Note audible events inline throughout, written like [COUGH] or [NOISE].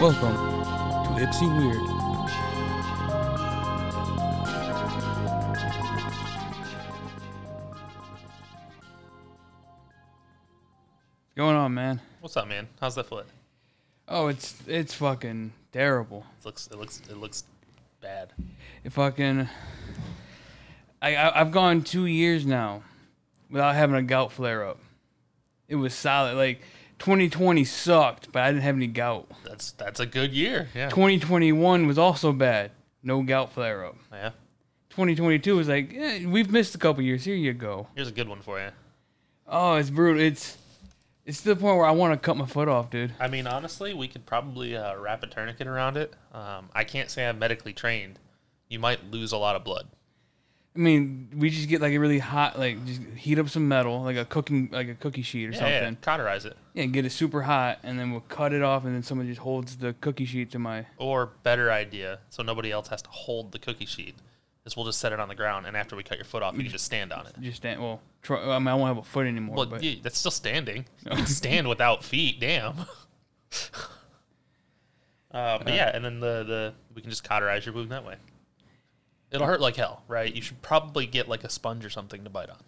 Welcome to Ipsy Weird. What's going on, man? What's up, man? How's that foot? Oh, it's it's fucking terrible. It looks it looks it looks bad. It fucking. I, I I've gone two years now without having a gout flare up. It was solid. Like 2020 sucked, but I didn't have any gout. That's that's a good year. Yeah. 2021 was also bad. No gout flare up. Yeah. 2022 was like, eh, we've missed a couple years. Here you go. Here's a good one for you. Oh, it's brutal. It's it's to the point where I want to cut my foot off, dude. I mean, honestly, we could probably uh, wrap a tourniquet around it. Um, I can't say I'm medically trained. You might lose a lot of blood. I mean, we just get like a really hot, like just heat up some metal, like a cooking, like a cookie sheet or Yeah, something. yeah. Cauterize it. Yeah, and get it super hot, and then we'll cut it off, and then someone just holds the cookie sheet to my. Or better idea, so nobody else has to hold the cookie sheet. Is we'll just set it on the ground, and after we cut your foot off, you can just stand on it. Just stand. Well, try, I mean, I won't have a foot anymore. Well, but yeah, that's still standing. [LAUGHS] You can stand without feet. Damn. [LAUGHS] uh, but yeah, and then the the we can just cauterize your wound that way. It'll hurt like hell, right? You should probably get like a sponge or something to bite on.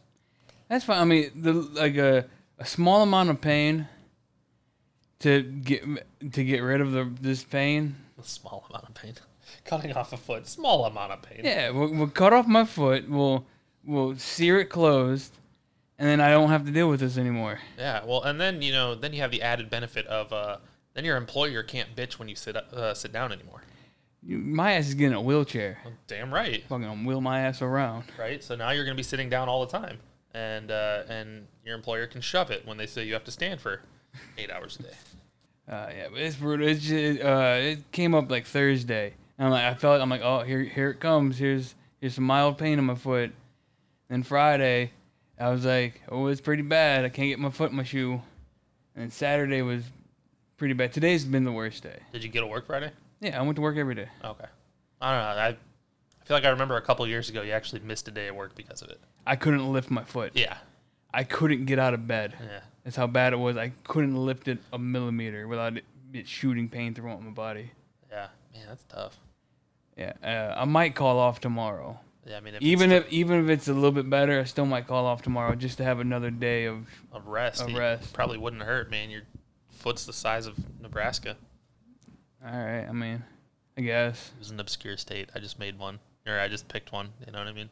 that's fine. I mean, the like a a small amount of pain to get to get rid of the this pain. A small amount of pain. [LAUGHS] Cutting off a foot, small amount of pain. Yeah, we'll, we'll cut off my foot. We'll we'll sear it closed, and then I don't have to deal with this anymore. Yeah, Well, and then you know, then you have the added benefit of uh, then your employer can't bitch when you sit uh, sit down anymore. You- My ass is getting a wheelchair. Well, damn right, Fucking wheel my ass around. right. So now you're gonna be sitting down all the time, and uh, and your employer can shove it when they say you have to stand for eight hours a day. Uh, yeah, but it's brutal. It's just, uh, it came up like Thursday, and I'm like, I felt, I'm like, oh, here, here it comes. Here's, here's some mild pain in my foot. Then Friday, I was like, oh, it's pretty bad. I can't get my foot in my shoe. And Saturday was pretty bad. Today's been the worst day. Did you get to work Friday? Yeah, I went to work every day. Okay. I don't know. I, I feel like I remember a couple years ago you actually missed a day of work because of it. I couldn't lift my foot. Yeah. I couldn't get out of bed. Yeah. That's how bad it was. I couldn't lift it a millimeter without it, it shooting pain throughout my body. Yeah. Man, that's tough. Yeah, uh, I might call off tomorrow. Yeah, I mean, if even it's if even if it's a little bit better, I still might call off tomorrow just to have another day of. a rest, it rest. probably wouldn't hurt, man. Your foot's the size of Nebraska. All right, I mean, I guess It was an obscure state. I just made one, or I just picked one. You know what I mean?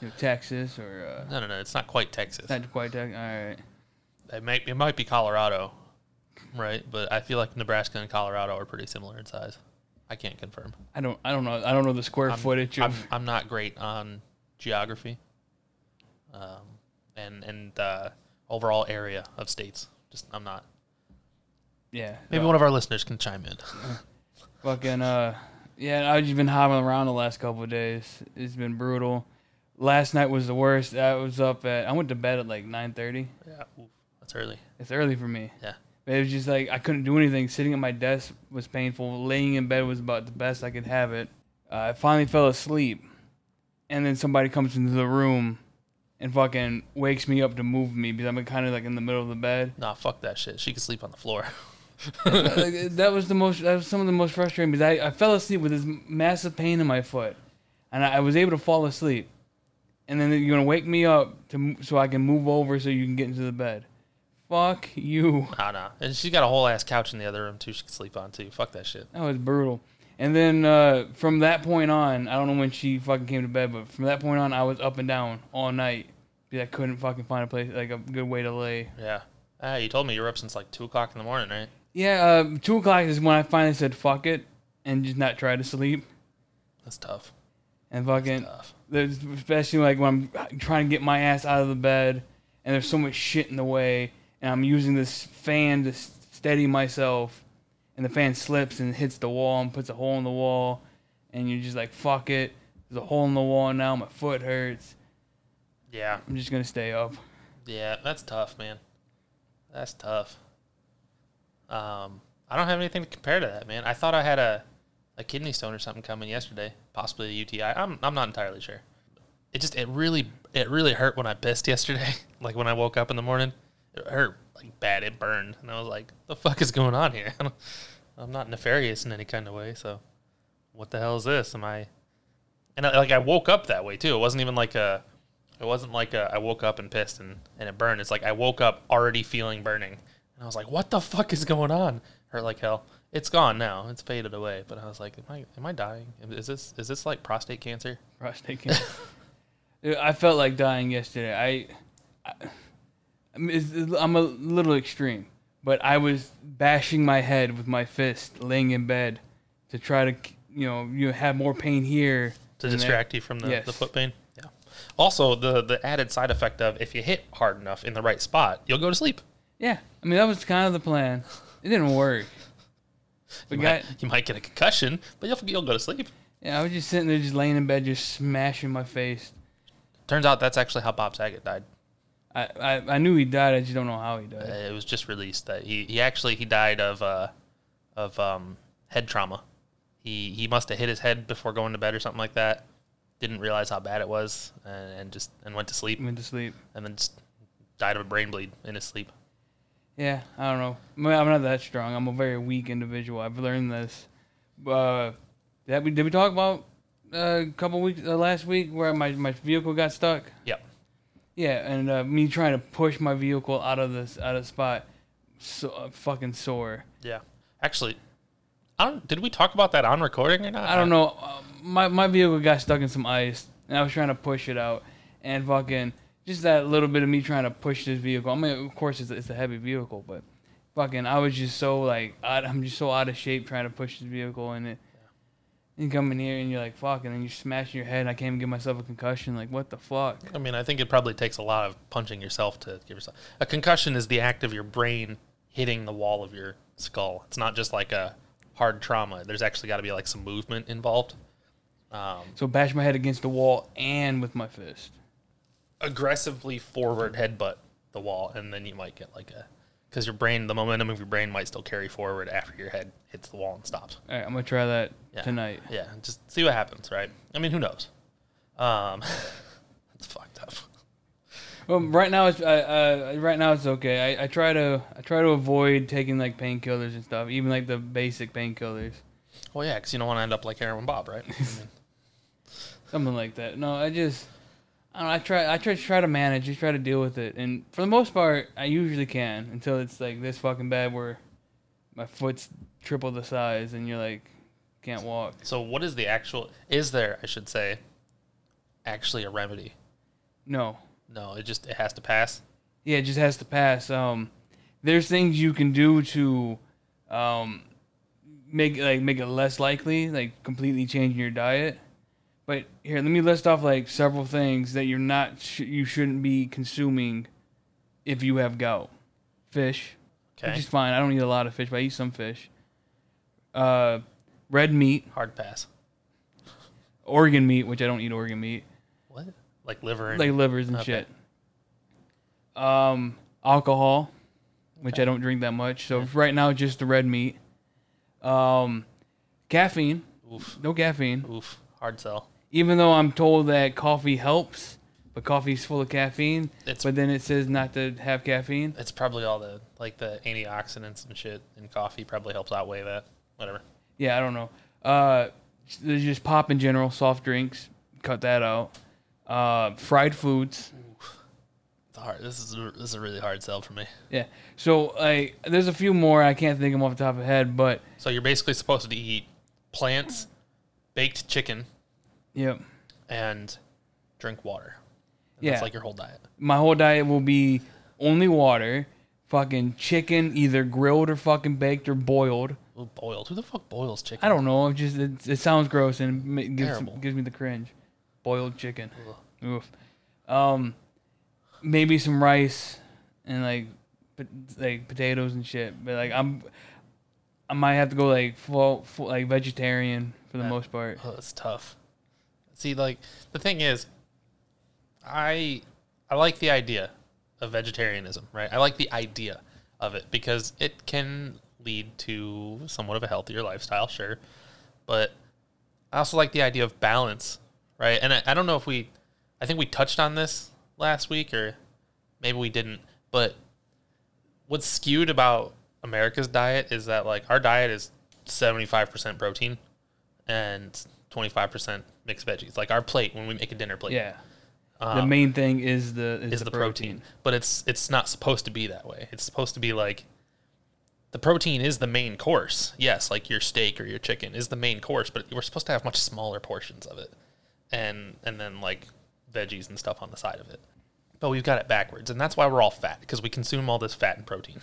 you know, Texas or uh, No, no, no. It's not quite Texas. not quite Texas. All right, It might it might be Colorado, right? But I feel like Nebraska and Colorado are pretty similar in size. I can't confirm. I don't I don't know I don't know the square I'm, footage I'm. I'm not great on geography, um, and and uh, overall area of states. Just I'm not. Yeah, Maybe one of our listeners can chime in. [LAUGHS] fucking uh, yeah. I've just been hobbling around the last couple of days. It's been brutal. Last night was the worst. I was up at I went to bed at like nine thirty. yeah, oof, that's early. It's early for me. Yeah. But it was just like I couldn't do anything. Sitting at my desk was painful. Laying in bed was about the best I could have it. Uh, I finally fell asleep, and then somebody comes into the room, and fucking wakes me up to move me because I'm kind of like in the middle of the bed. Nah, fuck that shit. She could sleep on the floor. [LAUGHS] [LAUGHS] like, that was the most. That was some of the most frustrating because I, I fell asleep with this massive pain in my foot, and I, I was able to fall asleep, and then you're gonna wake me up to so I can move over so you can get into the bed. Fuck you. nah, nah. And she's got a whole ass couch in the other room too. She can sleep on too. Fuck that shit. That was brutal. And then uh, from that point on, I don't know when she fucking came to bed, but from that point on, I was up and down all night because I couldn't fucking find a place like a good way to lay. Yeah. Ah, you told me you were up since like two o'clock in the morning, right? Yeah, uh, two o'clock is when I finally said fuck it and just not try to sleep. That's tough. And fucking, Tough. there's, especially like when I'm trying to get my ass out of the bed and there's so much shit in the way, and I'm using this fan to steady myself, and the fan slips and hits the wall and puts a hole in the wall, and you're just like, fuck it. There's a hole in the wall now. My foot hurts. Yeah. I'm just gonna stay up. Yeah, that's tough, man. That's tough. Um, I don't have anything to compare to that, man. I thought I had a, a kidney stone or something coming yesterday, possibly a UTI. I'm I'm not entirely sure. It just it really it really hurt when I pissed yesterday. [LAUGHS] like when I woke up in the morning, it hurt like bad. It burned, and I was like, "The fuck is going on here?" [LAUGHS] I'm not nefarious in any kind of way. So, what the hell is this? Am I? And I, like I woke up that way too. It wasn't even like a. It wasn't like a, I woke up and pissed and, and it burned. It's like I woke up already feeling burning, and I was like, "What the fuck is going on?" Hurt like hell. It's gone now. It's faded away. But I was like, "Am I am I dying? Is this is this like prostate cancer?" prostate cancer. [LAUGHS] Dude, I felt like dying yesterday. I, I I mean, it's- I'm a little extreme, but I was bashing my head with my fist, laying in bed, to try to, you know, you have more pain here to than there. distract you from the, Yes. the foot pain. Yeah. Also, the the added side effect of if you hit hard enough in the right spot, you'll go to sleep. Yeah, I mean that was kind of the plan. It didn't work. But You, got, might, you might get a concussion, but you'll you'll go to sleep. yeah, I was just sitting there, just laying in bed, just smashing my face. Turns out that's actually how Bob Saget died. I, I, I knew he died. I just don't know how he Uh, died. it was just released that he, he actually he died of uh, of um, head trauma. He he must have hit his head before going to bed or something like that. Didn't realize how bad it was, and, and just and went to sleep, Went to sleep. and then died of a brain bleed in his sleep. Yeah, I don't know. I mean, I'm not that strong. I'm a very weak individual. I've learned this. Uh, that we did we talk about uh, a couple weeks uh, last week where my, my vehicle got stuck? Yep. Yeah, and uh, me trying to push my vehicle out of this out of spot, so uh, fucking sore. Yeah. Actually, I don't. Did we talk about that on recording or not? I don't know. Uh, my my vehicle got stuck in some ice, and I was trying to push it out, and fucking just that little bit of me trying to push this vehicle. I mean, of course, it's, it's a heavy vehicle, but fucking, I was just so like, out, I'm just so out of shape trying to push this vehicle, and it. You come in here and you're like, fuck, and then you're smashing your head, and I can't even give myself a concussion. Like, what the fuck? I mean, I think it probably takes a lot of punching yourself to give yourself a concussion. Is the act of your brain hitting the wall of your skull. It's not just like a hard trauma. There's actually got to be like some movement involved. Um, So bash my head against the wall and with my fist. Aggressively forward headbutt the wall, and then you might get like a because your brain, the momentum of your brain might still carry forward after your head hits the wall and stops. All right, I'm gonna try that Yeah. tonight. Yeah, just see what happens, right? I mean, who knows? Um, [LAUGHS] it's fucked up. Well, right now it's uh, uh, right now it's okay. I, I try to I try to avoid taking like painkillers and stuff, even like the basic painkillers, Well, yeah, because you don't want to end up like Heroin Bob, right? [LAUGHS] I mean, something like that. No, I just I don't know, I try I try to try to manage, just try to deal with it, and for the most part, I usually can until it's like this fucking bad where my foot's triple the size and you're like can't walk. so, what is the actual? Is there, I should say, actually a remedy? No, No, it just it has to pass. Yeah, it just has to pass. Um, there's things you can do to um, make like make it less likely, like completely changing your diet. But here, let me list off like several things that you're not sh- you shouldn't be consuming if you have gout. Fish, Okay, which is fine. I don't eat a lot of fish, but I eat some fish. Uh, red meat, hard pass. organ meat, which I don't eat organ meat, What? Like liver and like livers and Okay. shit. Um, alcohol, which Okay. I don't drink that much. So right now, just the red meat. Um, caffeine, oof, no caffeine. oof, hard sell. Even though I'm told that coffee helps, but coffee's full of caffeine. It's But then it says not to have caffeine. it's probably all the like the antioxidants and shit in coffee probably helps outweigh that. Whatever. Yeah, I don't know. Uh, there's just pop in general, soft drinks. Cut that out. Uh, fried foods. It's hard. This is a, this is a really hard sell for me. Yeah. So like, there's a few more I can't think of them off the top of the head, but So you're basically supposed to eat plants, baked chicken, yep. and drink water. And Yeah. That's like your whole diet. my whole diet will be only water, fucking chicken, either grilled or fucking baked or boiled. Ooh, boiled. Who the fuck boils chicken? I don't know. It just it, it sounds gross and it gives gives me the cringe. Boiled chicken. Ugh. Oof. Um, maybe some rice and like like potatoes and shit. But like I'm, I might have to go like full, full like vegetarian for the Yeah. most part. Oh, it's tough. See, like the thing is, I I like the idea of vegetarianism, right? I like the idea of it because it can lead to somewhat of a healthier lifestyle, sure. But I also like the idea of balance, right? And I, I don't know if we, I think we touched on this last week or maybe we didn't. But what's skewed about America's diet is that like our diet is seventy five percent protein and twenty five percent mixed veggies. Like our plate when we make a dinner plate. Yeah. the um, main thing is the is, is the protein. But it's it's not supposed to be that way. It's supposed to be like the protein is the main course. Yes, like your steak or your chicken is the main course, but we're supposed to have much smaller portions of it. And and then like veggies and stuff on the side of it. But we've got it backwards, and that's why we're all fat because we consume all this fat and protein.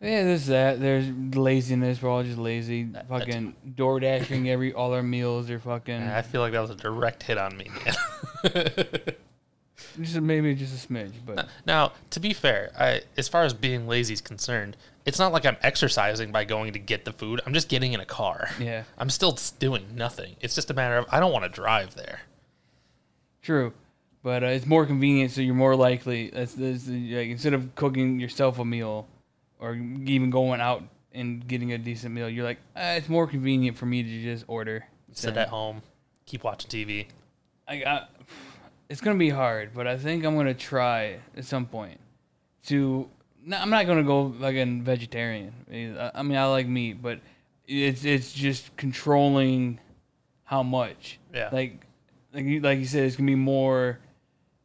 Yeah, there's that. There's laziness. We're all just lazy. Fucking door dashing every all our meals are fucking I feel like that was a direct hit on me, man. [LAUGHS] just maybe just a smidge, but now, to be fair, I as far as being lazy is concerned, it's not like I'm exercising by going to get the food. I'm just getting in a car. yeah, I'm still doing nothing. It's just a matter of I don't want to drive there. true. But uh, it's more convenient, so you're more likely. That's, that's like instead of cooking yourself a meal, or even going out and getting a decent meal, you're like, ah, it's more convenient for me to just order. Sit than- at home, keep watching TV. I got. It's gonna be hard, but I think I'm gonna try at some point to. No, I'm not gonna go like a vegetarian. I I mean, I like meat, but it's it's just controlling how much. Yeah. Like, like you like you said, it's gonna be more,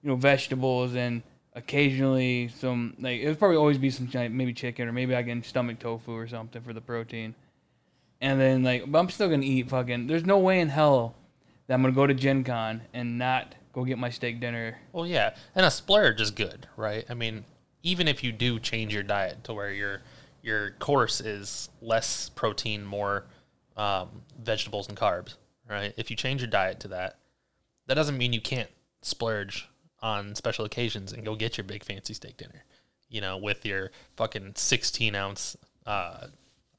you know, vegetables and occasionally some like it'll probably always be some maybe chicken or maybe I can stomach tofu or something for the protein. And then like, but I'm still gonna eat fucking. There's no way in hell that I'm gonna go to Gen Con and not go get my steak dinner. Well, yeah, and a splurge is good, right? I mean, even if you do change your diet to where your your course is less protein, more um, vegetables and carbs, right? If you change your diet to that, that doesn't mean you can't splurge on special occasions and go get your big fancy steak dinner. You know, with your fucking sixteen ounce. Uh,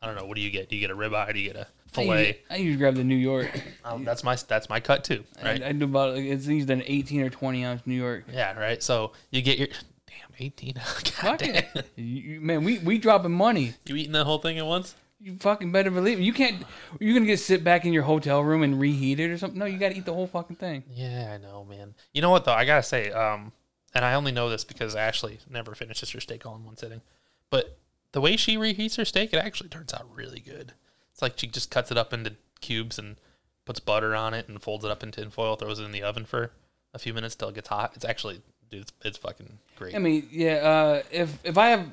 I don't know. What do you get? Do you get a ribeye? Do you get a fillet? I usually grab the New York. Um, that's my that's my cut too, right? I, I do about like, it's usually an 18 or 20 ounce New York. Yeah, right. So you get your damn eighteen. [LAUGHS] God damn. You- man, we we dropping money. You eating that whole thing at once? You fucking better believe it. You can't. You're gonna get sit back in your hotel room and reheat it or something. No, you gotta eat the whole fucking thing. Yeah, I know, man. You know what though? I gotta say, um, and I only know this because Ashley never finishes her steak all in one sitting. But the way she reheats her steak, it actually turns out really good. It's like she just cuts it up into cubes and puts butter on it and folds it up in tin foil, throws it in the oven for a few minutes till it gets hot. It's actually, dude, it's, it's fucking great. I mean, yeah. Uh, if if I have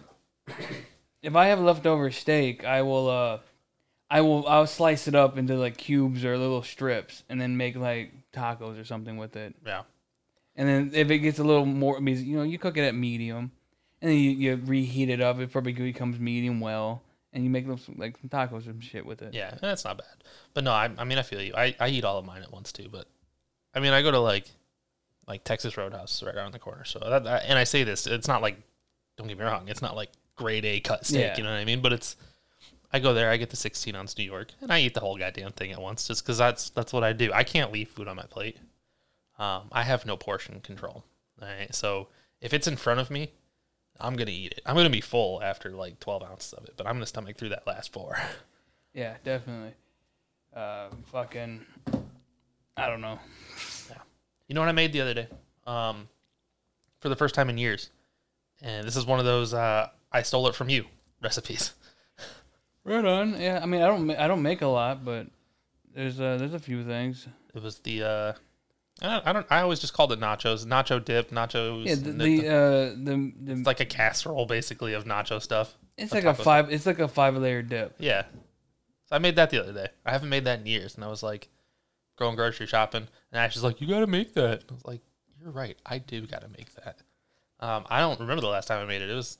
if I have leftover steak, I will uh, I will I'll slice it up into like cubes or little strips and then make like tacos or something with it. yeah, And then if it gets a little more, you know you cook it at medium, and then you, you reheat it up. It probably becomes medium well, and you make them some, like some tacos and shit with it. yeah, that's not bad. But no, I, I mean, I feel you. I, I eat all of mine at once too. But I mean, I go to like like Texas Roadhouse right around the corner. So that, that- and I say this, it's not like don't get me wrong, it's not like grade A cut steak. Yeah. You know what I mean? But it's I go there, I get the 16 ounce New York, and I eat the whole goddamn thing at once, just because that's that's what I do. I can't leave food on my plate. Um, I have no portion control. All right, so if it's in front of me, I'm gonna eat it. I'm gonna be full after like 12 ounces of it, but I'm gonna stomach through that last four. [LAUGHS] Yeah, definitely. Uh, fucking, I don't know. Yeah. You know what I made the other day? Um, for the first time in years, and this is one of those uh, I stole it from you recipes. Right on. Yeah, I mean, I don't, I don't make a lot, but there's, uh, there's a few things. It was the uh, I don't, I don't I always just called it nachos, nacho dip, nachos. Yeah, the, the, it- uh, the, the it's like a casserole basically of nacho stuff. it's like a five, it's like a five layer dip. Yeah, so I made that the other day. I haven't made that in years, and I was like, going grocery shopping, and Ashley's like, "You got to make that." I was like, "You're right, I do got to make that." Um, I don't remember the last time I made it. It was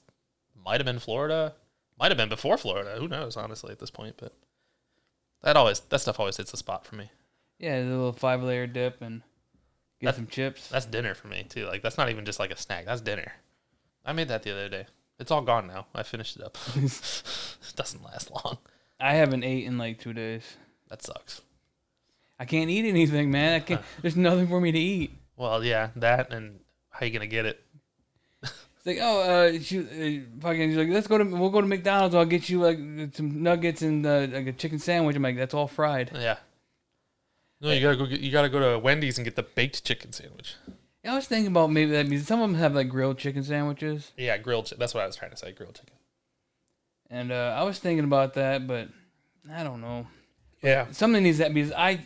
might have been Florida, might have been before Florida. Who knows, honestly, at this point. But that always that stuff always hits the spot for me. Yeah, the little five layer dip and get That- some chips. That's dinner for me too. Like that's not even just like a snack. That's dinner. I made that the other day. It's all gone now. I finished it up. it [LAUGHS] [LAUGHS] doesn't last long. I haven't ate in like two days. That sucks. I can't eat anything, man. I can't. There's nothing for me to eat. Well, yeah, that and how you gonna get it? It's like, oh, uh, she, uh, fucking, she's like, let's go to, we'll go to McDonald's. I'll get you like some nuggets and uh, like a chicken sandwich. I'm like, that's all fried. Yeah. No, you gotta go. Get, you gotta go to Wendy's and get the baked chicken sandwich. Yeah, I was thinking about maybe that because some of them have like grilled chicken sandwiches, Yeah, grilled. Chi- that's what I was trying to say. Grilled chicken. and uh, I was thinking about that, but I don't know. Yeah. Something needs that because I,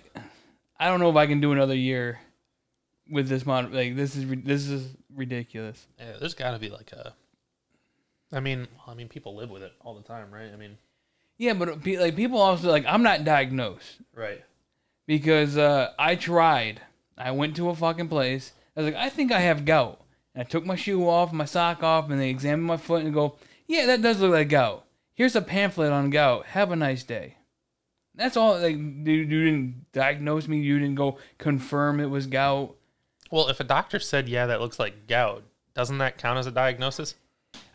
I don't know if I can do another year with this mod. Like this is ri- this is ridiculous. Yeah, there's got to be like a. I mean, I mean, people live with it all the time, right? I mean, Yeah, but pe- like people also like I'm not diagnosed right. because uh, I tried. I went to a fucking place. I was like, I think I have gout. And I took my shoe off, my sock off, and they examined my foot and go, Yeah, that does look like gout. Here's a pamphlet on gout. Have a nice day. That's all. Like, you, you didn't diagnose me. You didn't go confirm it was gout. Well, if a doctor said, "Yeah, that looks like gout," doesn't that count as a diagnosis?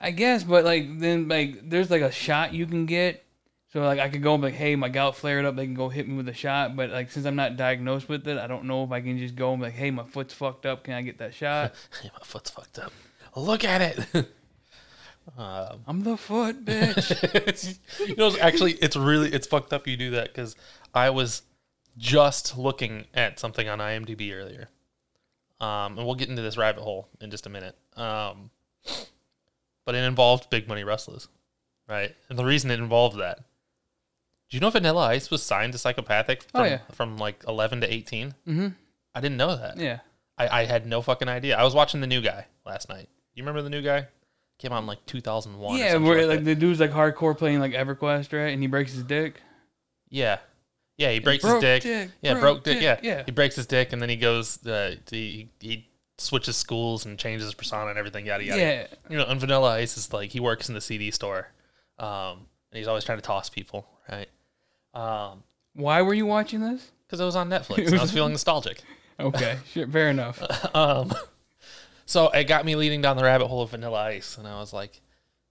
I guess, but like then like there's like a shot you can get. So like I could go and be like, hey, my gout flared up. They can go hit me with a shot. But like since I'm not diagnosed with it, I don't know if I can just go and be like, hey, my foot's fucked up. Can I get that shot? [LAUGHS] Hey, my foot's fucked up. Look at it. [LAUGHS] um, I'm the foot, bitch. [LAUGHS] you know, it's actually, it's really it's fucked up. You do that because I was just looking at something on IMDb earlier, um, and we'll get into this rabbit hole in just a minute. Um, but it involved big money wrestlers, right? And the reason it involved that, do you know Vanilla Ice was signed to Psychopathic from, Oh, yeah. from like 11 to 18? mm-hmm. I didn't know that. Yeah. I, I had no fucking idea. I was watching the new guy last night. You remember the new guy? Came out in like 2001. Yeah, where shit like the dude's like hardcore playing like EverQuest, right? And he breaks his dick. yeah, yeah. He breaks his dick. dick, Yeah, broke broke dick. dick, Yeah, yeah. He breaks his dick, and then he goes. Uh, to, he, he switches schools and changes his persona and everything. Yada yada. Yeah. You know, and Vanilla Ice is like he works in the CD store, um, and he's always trying to toss people, right? Um, Why were you watching this? because it was on Netflix, [LAUGHS] and I was feeling nostalgic. Okay, [LAUGHS] sure, fair enough. um, so it got me leading down the rabbit hole of Vanilla Ice, and I was like,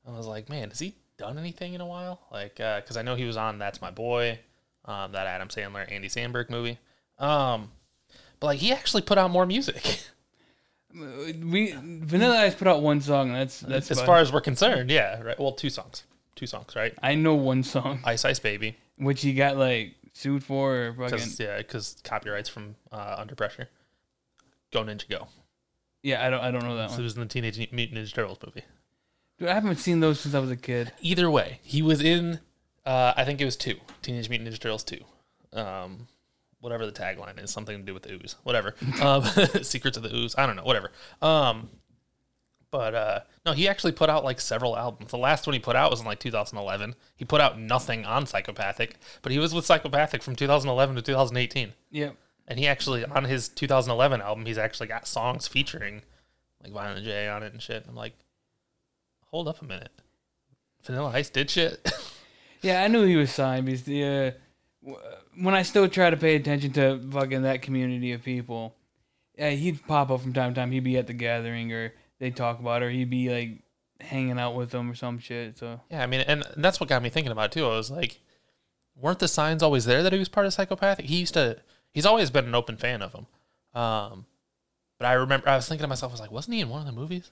I was like, man, has he done anything in a while? Like, because I know he was on That's My Boy, um, that Adam Sandler, Andy Samberg movie. Um, but like, he actually put out more music. [LAUGHS] We Vanilla Ice put out one song. And that's that's as far it. as we're concerned, yeah, right. Well, two songs, two songs, right? I know one song, [LAUGHS] Ice Ice Baby, which he got like sued for or fucking because yeah, because copyrights from uh, Under Pressure. Go Ninja Go. yeah. I don't I don't know that So it was in the Teenage Mutant Ninja Turtles movie. Dude, I haven't seen those since I was a kid. either way, he was in. Uh, I think it was two Teenage Mutant Ninja Turtles two. Um, whatever the tagline is, something to do with the ooze. Whatever. [LAUGHS] Um, [LAUGHS] Secrets of the ooze. I don't know. Whatever. Um, but uh, no, he actually put out like several albums. The last one he put out was in like 2011. He put out nothing on Psychopathic, but he was with Psychopathic from 2011 to 2018. Yep. And he actually on his 2011 album, he's actually got songs featuring like Violent J on it and shit. I'm like, hold up a minute. Vanilla Ice did shit. [LAUGHS] Yeah, I knew he was signed because the uh, when I still try to pay attention to fucking that community of people, yeah, he'd pop up from time to time. He'd be at the gathering or they'd talk about it, or he'd be like hanging out with them or some shit. So yeah, I mean, and that's what got me thinking about it too. I was like, weren't the signs always there that he was part of Psychopathic? He used to. He's always been an open fan of him. Um, but I remember I was thinking to myself, I was like, wasn't he in one of the movies?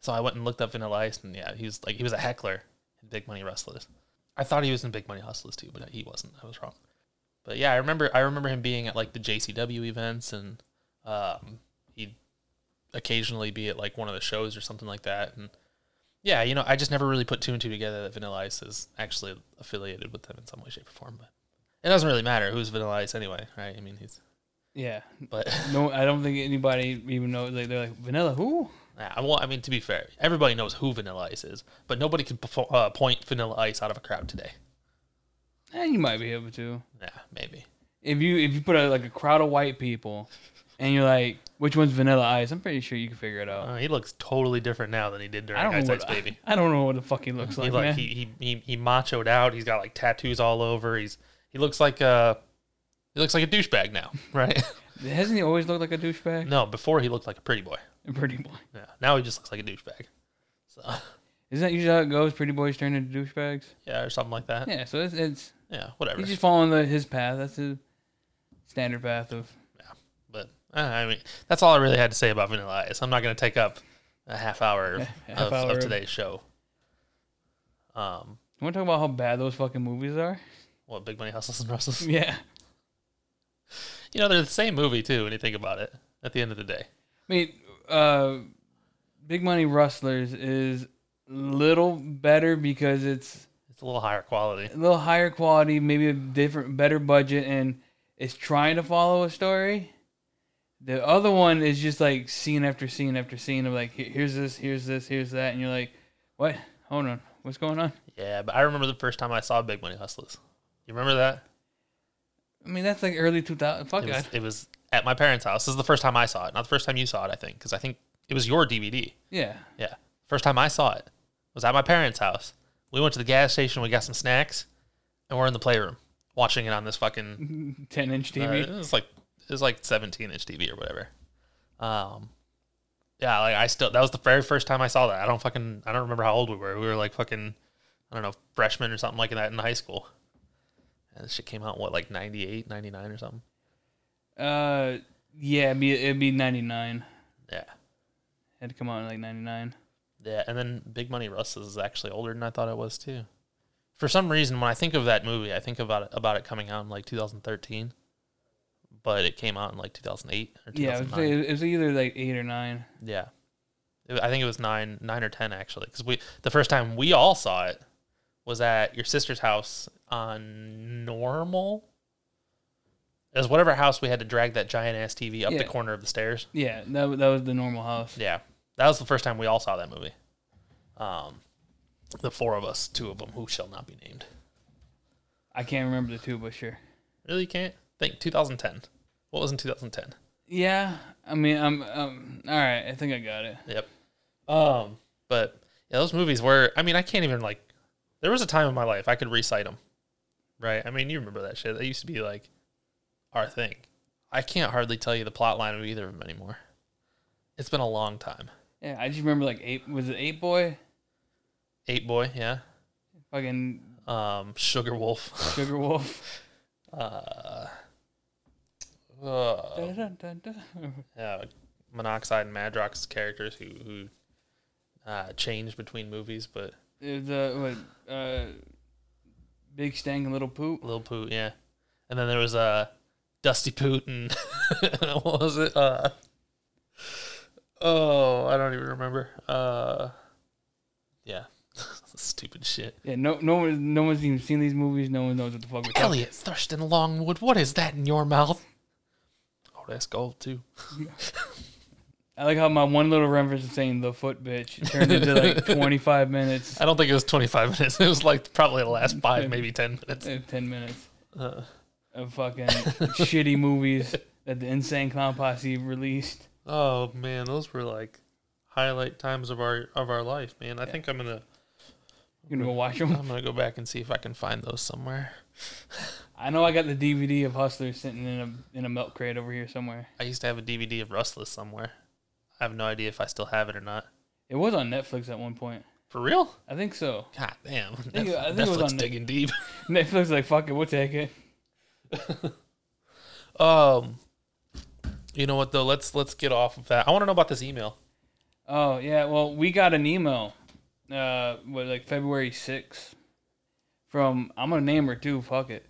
So I went and looked up Vanilla Ice, and yeah, he was like he was a heckler in Big Money Hustlers. I thought he was in Big Money Hustlers too, but he wasn't. I was wrong. But yeah, I remember I remember him being at like the JCW events, and um, he'd occasionally be at like one of the shows or something like that. And yeah, you know, I just never really put two and two together that Vanilla Ice is actually affiliated with them in some way, shape, or form. But it doesn't really matter who's Vanilla Ice anyway, right? I mean, he's yeah, but no, I don't think anybody even knows. Like they're like Vanilla who? Yeah, well, I mean, to be fair, everybody knows who Vanilla Ice is, but nobody can uh, point Vanilla Ice out of a crowd today. Eh, you might be able to Yeah, maybe. if you if you put a, like a crowd of white people, and you're like, which one's Vanilla Ice? I'm pretty sure you can figure it out. Uh, he looks totally different now than he did during I don't Ice know Ice what Baby. [LAUGHS] I don't know what the fuck he looks he like, like man. he, he he he machoed out. He's got like tattoos all over. He's he looks like a he looks like a douchebag now, [LAUGHS] right? Hasn't he always looked like a douchebag? no, before he looked like a pretty boy. Pretty boy. Yeah, now he just looks like a douchebag. So [LAUGHS] Isn't that usually how it goes? Pretty boys turn into douchebags. yeah, or something like that. Yeah, Yeah, so it's, it's yeah, whatever. he's just following the, his path. That's his standard path of. Yeah. But uh, I mean, that's all I really had to say about Vanilla Ice. I'm not going to take up a half hour [LAUGHS] of, Half of, hour of of- today's show. Um, You want to talk about how bad those fucking movies are? what Big Money Hustles and Rustles? [LAUGHS] Yeah. You know, they're the same movie too. When you think about it, at the end of the day. I mean, uh, Big Money Rustlers is a little better because it's It's a little higher quality. a little higher quality, maybe a different, better budget, and it's trying to follow a story. The other one is just like scene after scene after scene of like, here's this, here's this, here's that, and you're like, what? Hold on, what's going on? Yeah, but I remember the first time I saw Big Money Hustlers. You remember that? I mean, that's like early 2000. Fuck It was, it was at my parents' house. This is the first time I saw it. Not the first time you saw it, I think, because I think it was your DVD. Yeah. Yeah. First time I saw it was at my parents' house. We went to the gas station, we got some snacks, and we're in the playroom watching it on this fucking [LAUGHS] 10 inch uh, TV. it was like it was like 17 inch TV or whatever. Um, yeah, like I still that was the very first time I saw that. I don't fucking I don't remember how old we were. We were like fucking I don't know freshmen or something like that in high school. And this shit came out what like 98, 99 or something. Uh, yeah, it'd be, it'd be 99. Yeah. Had to come out in like 99. Yeah, and then Big Money Russ is actually older than I thought it was too. For some reason, when I think of that movie, I think about it about it coming out in like 2013, but it came out in like 2008 or Yeah, it 2009. was, it was either like 8 or 9. Yeah, I think it was nine, nine or ten actually, because we the first time we all saw it was at your sister's house on Normal. It was whatever house we had to drag that giant ass TV up Yeah. the corner of the stairs. Yeah, that, that was the normal house. Yeah, that was the first time we all saw that movie. Um, the four of us, two of them who shall not be named. I can't remember the two, but sure. Really can't think. 2010. What was in 2010? Yeah, I mean, I'm, um, all right. I think I got it. Yep. Um, but yeah, those movies were. I mean, I can't even like. There was a time in my life I could recite them, right? I mean, you remember that shit? That used to be like our thing. I can't hardly tell you the plot line of either of them anymore. It's been a long time. Yeah, I just remember like eight. Was it Eight Boy? Eight Boy, yeah. Fucking Um, Sugar Wolf. Sugar [LAUGHS] Wolf. uh, uh, Da-da-da-da-da. yeah, Monoxide and Madrox characters who who uh, changed between movies, but It was uh, what? Uh, Big Stang and Little Poop. Little Poot, yeah. And then there was uh, Dusty Putin. [LAUGHS] what was it? Uh, oh, I don't even remember. Uh, yeah, [LAUGHS] stupid shit. Yeah, no, no one, no one's even seen these movies. No one knows what the fuck we're talking. Elliot Thurston Longwood, what is that in your mouth? Oh, that's gold too. [LAUGHS] I like how my one little reference of saying the foot bitch turned into like 25 minutes, I don't think it was 25 minutes. It was like probably the last five, maybe 10 minutes. uh, 10 minutes Uh, of fucking [LAUGHS] shitty movies that the Insane Clown Posse released. oh man, those were like highlight times of our of our life, man. I think I'm gonna You gonna go watch them? I'm gonna go back and see if I can find those somewhere. I know I got the DVD of Hustlers sitting in a in a milk crate over here somewhere. I used to have a DVD of Rustless somewhere. I have no idea if I still have it or not. It was on Netflix at one point. For real? I think so. God damn. think it- I Netflix, think it was on digging deep. [LAUGHS] Netflix like fuck it, we'll take it. [LAUGHS] Um, you know what though? Let's let's get off of that. I want to know about this email. Oh yeah, well we got an email, uh, what like February sixth, from I'm gonna name her too. Fuck it,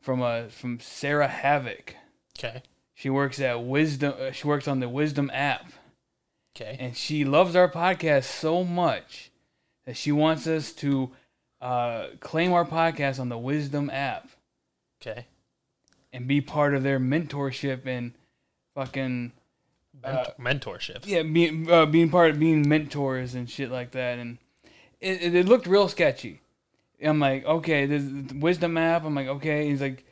from uh from Sarah Havoc. Okay. She works at Wisdom. Uh, she works on the Wisdom app, Okay. and she loves our podcast so much that she wants us to uh, claim our podcast on the Wisdom app Okay. And be part of their mentorship and fucking Ment- mentorship. yeah, being uh, being part of being mentors and shit like that, and it, it, it looked real sketchy. I'm like, okay, this wisdom app. I'm like, okay. He's like,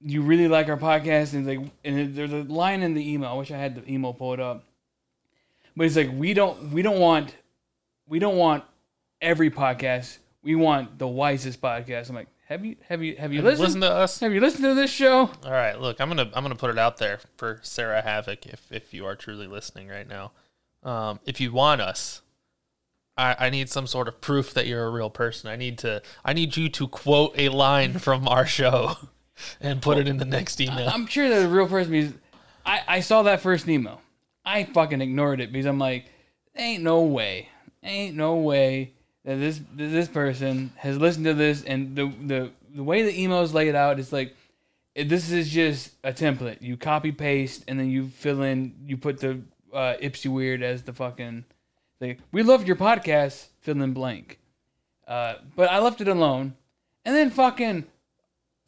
you really like our podcast, and he's like, and there's a line in the email. I wish I had the email pulled up, but he's like we don't we don't want we don't want every podcast. We want the wisest podcast. I'm like, have you have you have you listened? Listen to us. have you listened to this show? All right, look, I'm gonna I'm gonna put it out there for Sarah Havoc if if you are truly listening right now. Um, if you want us, I, I need some sort of proof that you're a real person. I need to I need you to quote a line [LAUGHS] from our show and put it in the next email. I'm sure that a real person because I, I saw that first email. I fucking ignored it because I'm like, ain't no way, ain't no way that this this person has listened to this and the the the way the email is laid out is like it- this is just a template. You copy paste and then you fill in you put the uh, Ipsy weird as the fucking like we loved your podcast fill in blank. Uh, but I left it alone And then fucking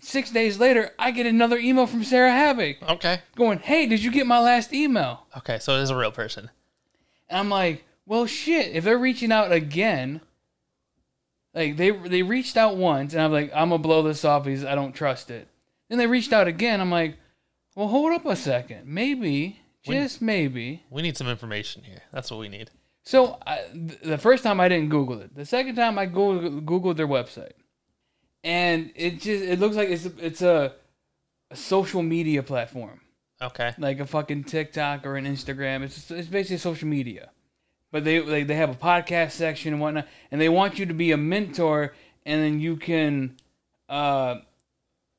six days later, I get another email from Sarah Havoc Okay. going, "Hey, did you get my last email?" Okay, so it is a real person. And I'm like, "Well, shit. If they're reaching out again." Like they they reached out once, and I'm like, I'm gonna blow this off because I don't trust it. Then they reached out again. I'm like, well, hold up a second. Maybe, When- just maybe. We need some information here. That's what we need. So I, th- the first time I didn't Google it. The second time I Googled, Googled their website, and it just it looks like it's a, it's a, a social media platform, Okay. like a fucking TikTok or an Instagram. It's it's basically social media, but they they, they have a podcast section and whatnot, and they want you to be a mentor, and then you can. Uh,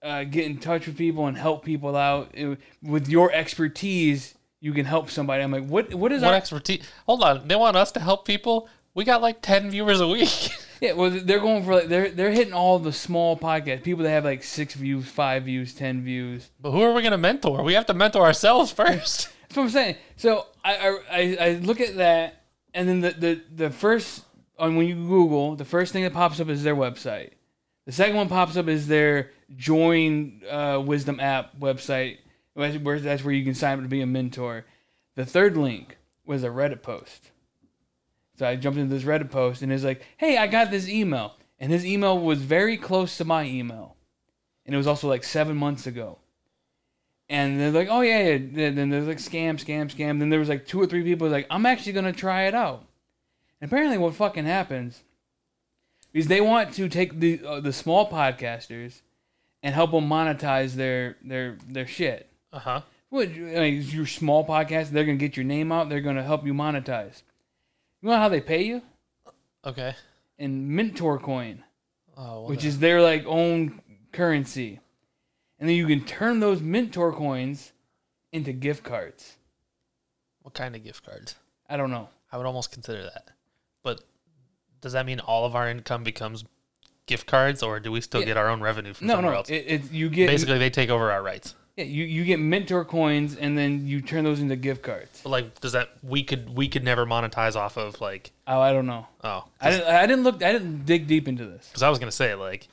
uh, get in touch with people and help people out It- with your expertise. You can help somebody. I'm like, what? What is What our expertise? Hold on. They want us to help people. We got like ten viewers a week. [LAUGHS] Yeah, well, they're going for like they're they're hitting all the small podcasts. People that have like six views, five views, ten views. but who are we gonna mentor? We have to mentor ourselves [LAUGHS] first. That's what I'm saying. So I I, I, I look at that, and then the, the the first on when you Google, the first thing that pops up is their website. The second one pops up is their Join uh, Wisdom app website, where that's where you can sign up to be a mentor. The third link was a Reddit post. So I jumped into this Reddit post and it's like, hey, I got this email. And his email was very close to my email. And it was also like seven months ago. And they're like, oh, yeah, yeah. Then then there's like scam, scam, scam. Then there was like two or three people like, I'm actually going to try it out. And apparently, what fucking happens is they want to take the uh, the small podcasters and help them monetize their their their shit. Uh huh. What like, your small podcast? They're gonna get your name out. They're gonna help you monetize. You know how they pay you? Okay. In Mentor Coin, Oh, what which the- is their like own currency, and then you can turn those Mentor coins into gift cards. what kind of gift cards? I don't know. I would almost consider that. But does that mean all of our income becomes gift cards, or do we still Yeah. get our own revenue from No, somewhere no. else? It, it you get Basically, they take over our rights. yeah, you you get Mentor coins, and then you turn those into gift cards. But like, does that we could we could never monetize off of like Oh, I don't know. oh I didn't. I didn't look. I didn't dig deep into this. because I was gonna say like.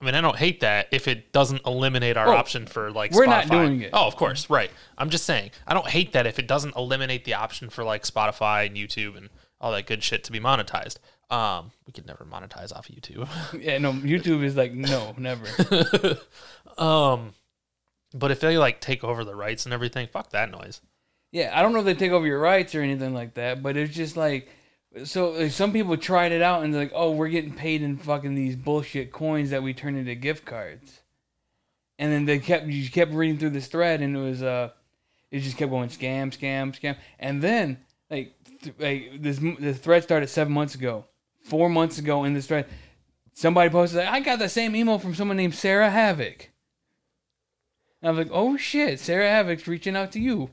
I mean, I don't hate that if it doesn't eliminate our Oh, option for like we're not Spotify. doing it. Oh, of course, right. I'm just saying I don't hate that if it doesn't eliminate the option for like Spotify and YouTube and all that good shit to be monetized. Um, we could never monetize off of YouTube. [LAUGHS] Yeah, no. YouTube is like no, never. [LAUGHS] um, but if they like take over the rights and everything, fuck that noise. Yeah, I don't know if they take over your rights or anything like that, but it's just like so like, some people tried it out and they're like, "Oh, we're getting paid in fucking these bullshit coins that we turn into gift cards." And then they kept you kept reading through this thread and it was uh it just kept going scam, scam, scam. And then like th- like this the thread started 7 months ago. 4 months ago in this thread somebody posted like, I got the same email from someone named Sarah Havoc. And I was like, "Oh shit, Sarah Havoc's reaching out to you."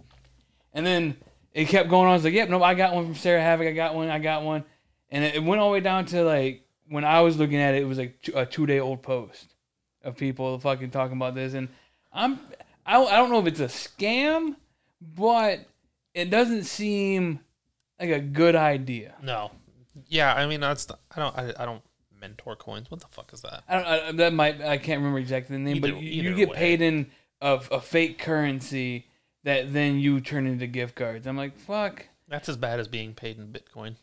And then it kept going on. I was like, yep, no, I got one from Sarah Havoc. I got one. I got one. And it, it went all the way down to like when I was looking at it, it was like two, a two day old post of people fucking talking about this. And I'm I don't, I don't know if it's a scam, but it doesn't seem like a good idea. No, yeah, I mean that's I don't I, I don't mentor coins. What the fuck is that? I don't I, that might I can't remember exactly the name, Either- but you, you get way. paid in a, a fake currency that then you turn into gift cards. I'm like, fuck. That's as bad as being paid in Bitcoin.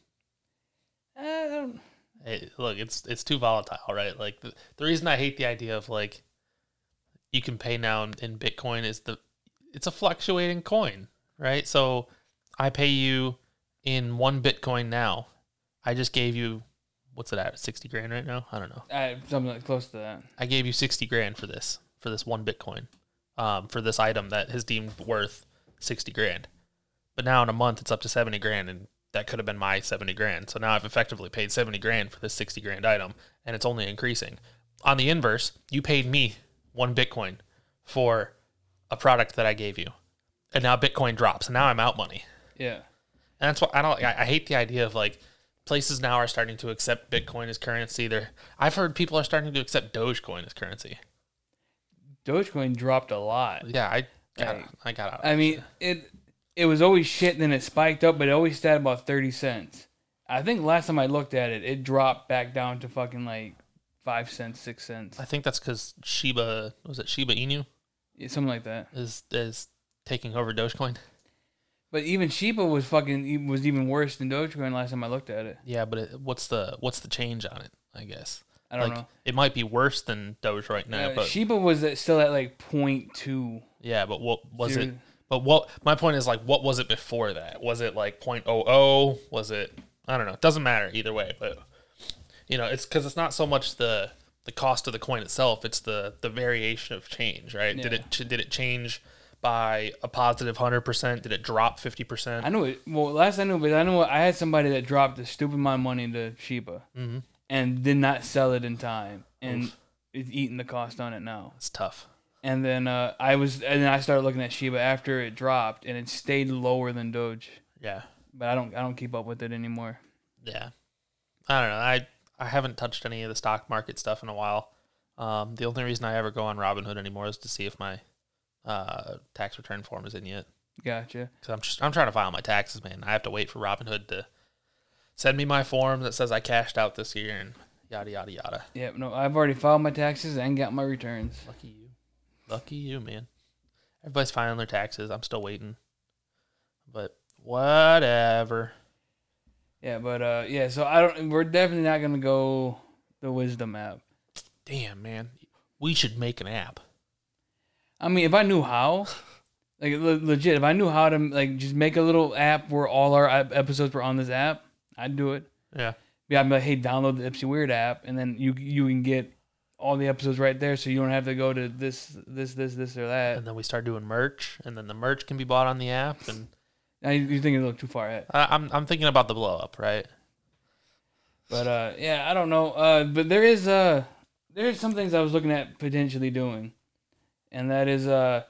Don't, Hey, look, it's it's too volatile, right? Like the, the reason I hate the idea of like you can pay now in, in Bitcoin is the it's a fluctuating coin, right? So I pay you in one Bitcoin now. I just gave you what's it at sixty grand right now? I don't know. I, something like close to that. I gave you sixty grand for this for this one Bitcoin, um, for this item that is deemed worth sixty grand. But now in a month it's up to seventy grand, and that could have been my seventy grand. So now I've effectively paid seventy grand for this sixty grand item, and it's only increasing. On the inverse, you paid me one Bitcoin for a product that I gave you, and now Bitcoin drops, and now I'm out money. Yeah. And that's why I don't. I, I hate the idea of like places now are starting to accept Bitcoin as currency. They're I've heard people are starting to accept Dogecoin as currency. Dogecoin dropped a lot. Yeah, I got Right. I got out. I mean, it it was always shit, and then it spiked up, but it always stayed about thirty cents. I think last time I looked at it, it dropped back down to fucking like five cents, six cents, I think that's because Shiba was it Shiba Inu Yeah, something like that. is is taking over Dogecoin. But even Shiba was fucking was even worse than Dogecoin last time I looked at it. Yeah, but it, what's the what's the change on it? I guess I don't like know. it might be worse than Doge right now, Uh, but Shiba was at, still at like point two. yeah, but what was it? But what my point is like, what was it before that? Was it like 0.00? Was it? I don't know. It doesn't matter either way. But you know, it's because it's not so much the the cost of the coin itself; it's the the variation of change, right? Did it did it change by a positive hundred percent? Did it drop fifty percent? I know it. Well, last I knew, but I know I had somebody that dropped a stupid amount of money into Shiba Mm-hmm. And did not sell it in time, and it's eating the cost on it now. It's tough. And then uh, I was, and then I started looking at Shiba after it dropped, and it stayed lower than Doge. Yeah, But I don't, I don't keep up with it anymore. yeah. I don't know. I I haven't touched any of the stock market stuff in a while. Um, the only reason I ever go on Robinhood anymore is to see if my uh, tax return form is in yet. Gotcha. Cause I'm just I'm trying to file my taxes, man. I have to wait for Robinhood to send me my form that says I cashed out this year and yada yada yada. Yep. No, I've already filed my taxes and got my returns. Lucky you, lucky you, man. Everybody's filing their taxes. I'm still waiting, but whatever. Yeah, but uh, yeah. So I don't. We're definitely not gonna go the Wisdom app. Damn, man, we should make an app. I mean, if I knew how, like le- legit, if I knew how to like just make a little app where all our episodes were on this app, I'd do it. Yeah, Yeah, I'd be like, hey, download the Ipsy Weird app, and then you you can get all the episodes right there, so you don't have to go to this this this this or that. and then we start doing merch, and then the merch can be bought on the app. And Now you- you're thinking a little too far ahead. I, I'm I'm thinking about the blow up, right? But uh, yeah, I don't know. Uh, but there is uh, there's some things I was looking at potentially doing, and that is uh,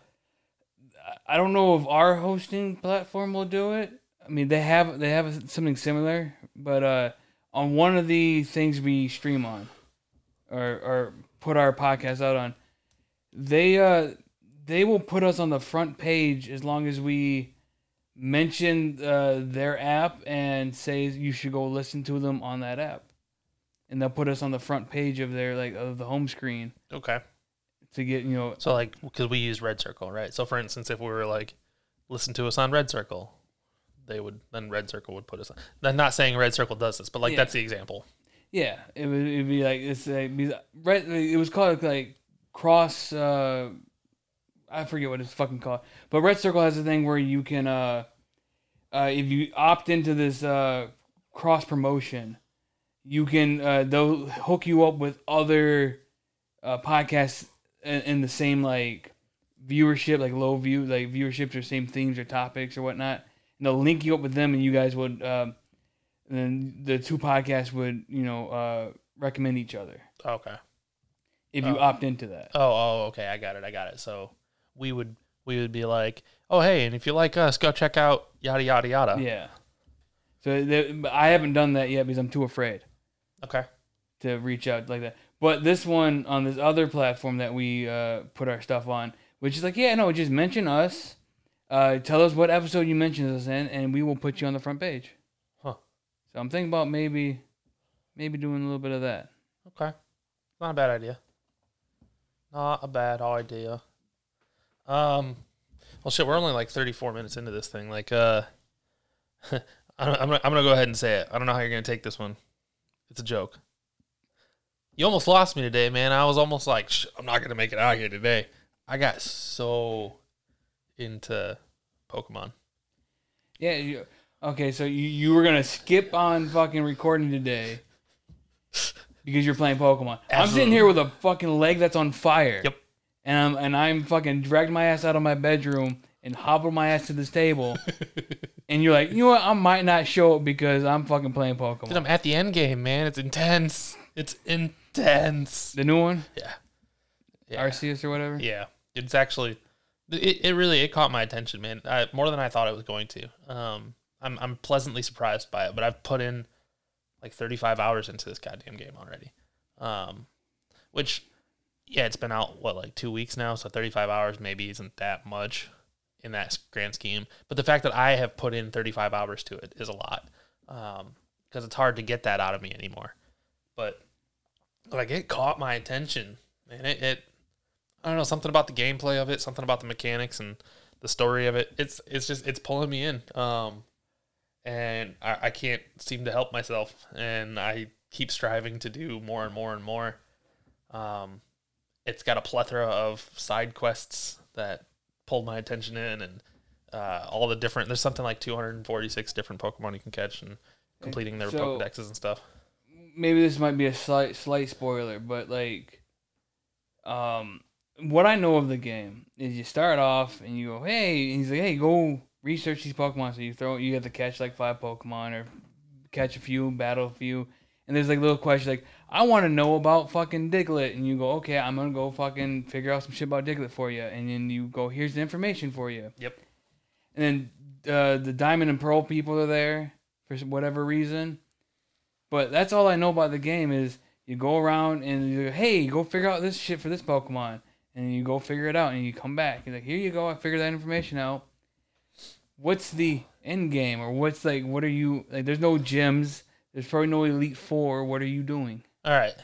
I don't know if our hosting platform will do it. I mean, they have they have something similar, but uh, on one of the things we stream on, or or put our podcast out on, they uh they will put us on the front page as long as we mention uh, their app and say you should go listen to them on that app, and they'll put us on the front page of their like of the home screen Okay. to get you know So like, because we use Red Circle, right? So for instance, if we were like, listen to us on Red Circle, they would then Red Circle would put us on. I'm not saying Red Circle does this, but like Yeah. that's the example. yeah it would it'd be like it's a, be it was called like cross uh I forget what it's fucking called but Red Circle has a thing where you can uh uh if you opt into this uh cross promotion you can uh they'll hook you up with other uh podcasts in, in the same like viewership like low view like viewerships or same themes or topics or whatnot they'll link you up with them and you guys would and then the two podcasts would you know uh recommend each other Okay. if you Oh. opt into that Oh, oh, okay. I got it. I got it. So we would we would be like, oh hey, and if you like us, go check out yada yada yada. yeah so they, but i haven't done that yet because i'm too afraid Okay. to reach out like that. But this one on this other platform that we uh, put our stuff on, which is like, yeah, no, just mention us. Uh, tell us what episode you mentioned us in, and we will put you on the front page. Huh. So I'm thinking about maybe, maybe doing a little bit of that. Okay. Not a bad idea. Not a bad idea. Um, well, shit, we're only like 34 minutes into this thing. Like, uh, I [LAUGHS] don't, I'm, gonna, I'm gonna go ahead and say it. I don't know how you're gonna take this one. It's a joke. You almost lost me today, man. I was almost like, I'm not gonna make it out here today. I got so into Pokemon. Yeah. You, okay, so you, you were gonna skip on fucking recording today [LAUGHS] because you're playing Pokemon. I'm sitting here with a fucking leg that's on fire. Yep. And I'm and I'm fucking dragged my ass out of my bedroom and hobbled my ass to this table. [LAUGHS] and you're like, you know what? I might not show up because I'm fucking playing Pokemon. Dude, I'm at the end game, man. It's intense. It's intense. the new one, Yeah. Yeah. Arceus or whatever. Yeah, it's actually it, it really it caught my attention, man. I, more than I thought it was going to. Um, I'm I'm pleasantly surprised by it, but I've put in like 35 hours into this goddamn game already. Um, which yeah, it's been out what like two weeks now, so 35 hours maybe isn't that much in that grand scheme. But the fact that I have put in 35 hours to it is a lot, because it's hard to get that out of me anymore. But like it caught my attention, man. It, it I don't know something about the gameplay of it, something about the mechanics and the story of it. It's it's just it's pulling me in. Um, and I, I can't seem to help myself, and I keep striving to do more and more and more. Um, it's got a plethora of side quests that pulled my attention in, and uh, all the different. There's something like 246 different Pokemon you can catch, and completing their So- Pokedexes and stuff. maybe this might be a slight slight spoiler, but like, um, what I know of the game is you start off and you go, hey, and he's like, hey, go research these Pokemon. So you throw, you have to catch like five Pokemon or catch a few, battle a few, and there's like little questions like, I want to know about fucking Diglett, and you go, okay, I'm gonna go fucking figure out some shit about Diglett for you, and then you go, here's the information for you. Yep. And then uh, the Diamond and Pearl people are there for whatever reason. But that's all I know about the game is you go around and you go, hey, go figure out this shit for this Pokemon. And you go figure it out and you come back. You're like, here you go, I figured that information out. What's the end game? Or what's like, what are you, like, there's no gyms. There's probably no Elite Four. What are you doing? All right.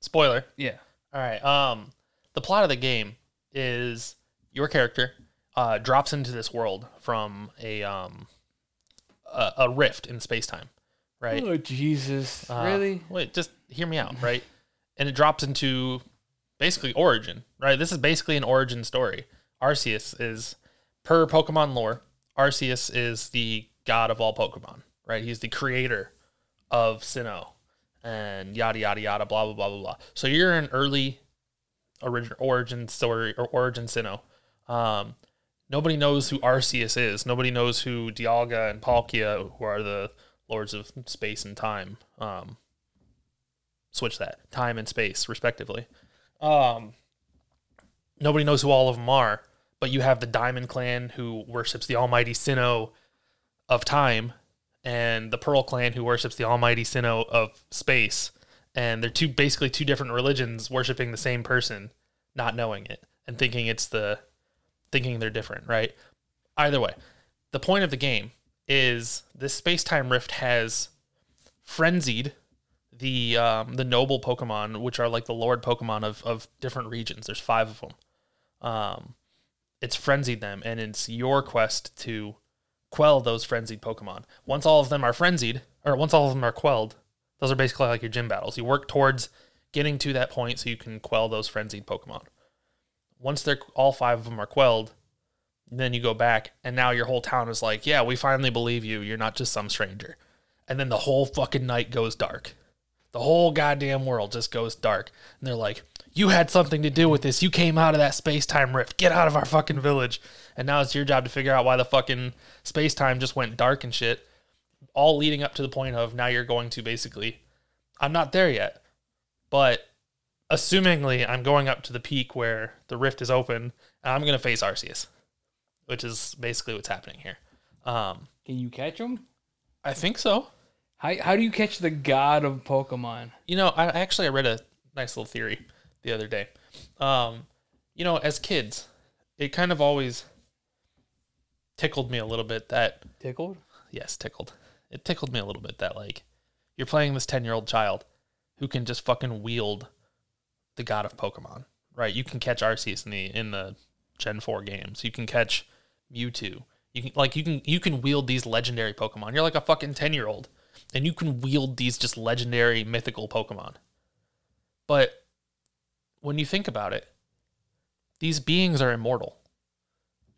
Spoiler. Yeah. All right. Um, the plot of the game is your character uh, drops into this world from a um a, a rift in space time, right? Oh, Jesus. Uh, really? Wait, just hear me out, right? and it drops into basically origin, right? This is basically an origin story. Arceus is per Pokemon lore. Arceus is the god of all Pokemon, right? He's the creator of Sinnoh and yada yada yada blah blah blah blah blah. So you're an early origin origin story or origin Sinnoh. Um, nobody knows who Arceus is. Nobody knows who Dialga and Palkia, who are the lords of space and time. Um, switch that time and space, respectively. Um, nobody knows who all of them are, but you have the Diamond Clan who worships the Almighty Sinnoh of time, and the Pearl Clan who worships the Almighty Sinnoh of space. And they're two basically two different religions worshiping the same person, not knowing it and thinking it's the thinking they're different, right? Either way, the point of the game is this space time rift has frenzied the um, the noble Pokemon, which are like the Lord Pokemon of, of different regions. There's five of them. Um, it's frenzied them, and it's your quest to quell those frenzied Pokemon. Once all of them are frenzied, or once all of them are quelled, those are basically like your gym battles. You work towards getting to that point so you can quell those frenzied Pokemon. Once they're all five of them are quelled, then you go back, and now your whole town is like, "Yeah, we finally believe you. You're not just some stranger." And then the whole fucking night goes dark. The whole goddamn world just goes dark. And they're like, You had something to do with this. You came out of that space time rift. Get out of our fucking village. And now it's your job to figure out why the fucking space time just went dark and shit. All leading up to the point of now you're going to basically, I'm not there yet, but assumingly I'm going up to the peak where the rift is open and I'm going to face Arceus, which is basically what's happening here. Um, Can you catch him? I think so. How, how do you catch the god of Pokemon? You know, I actually I read a nice little theory the other day. Um, you know, as kids, it kind of always tickled me a little bit that Tickled? yes, tickled. It tickled me a little bit that like you're playing this 10-year-old child who can just fucking wield the god of Pokemon, right? You can catch Arceus in the in the Gen 4 games. You can catch Mewtwo. You can like you can you can wield these legendary Pokemon. You're like a fucking 10-year-old and you can wield these just legendary mythical Pokemon. But when you think about it, these beings are immortal.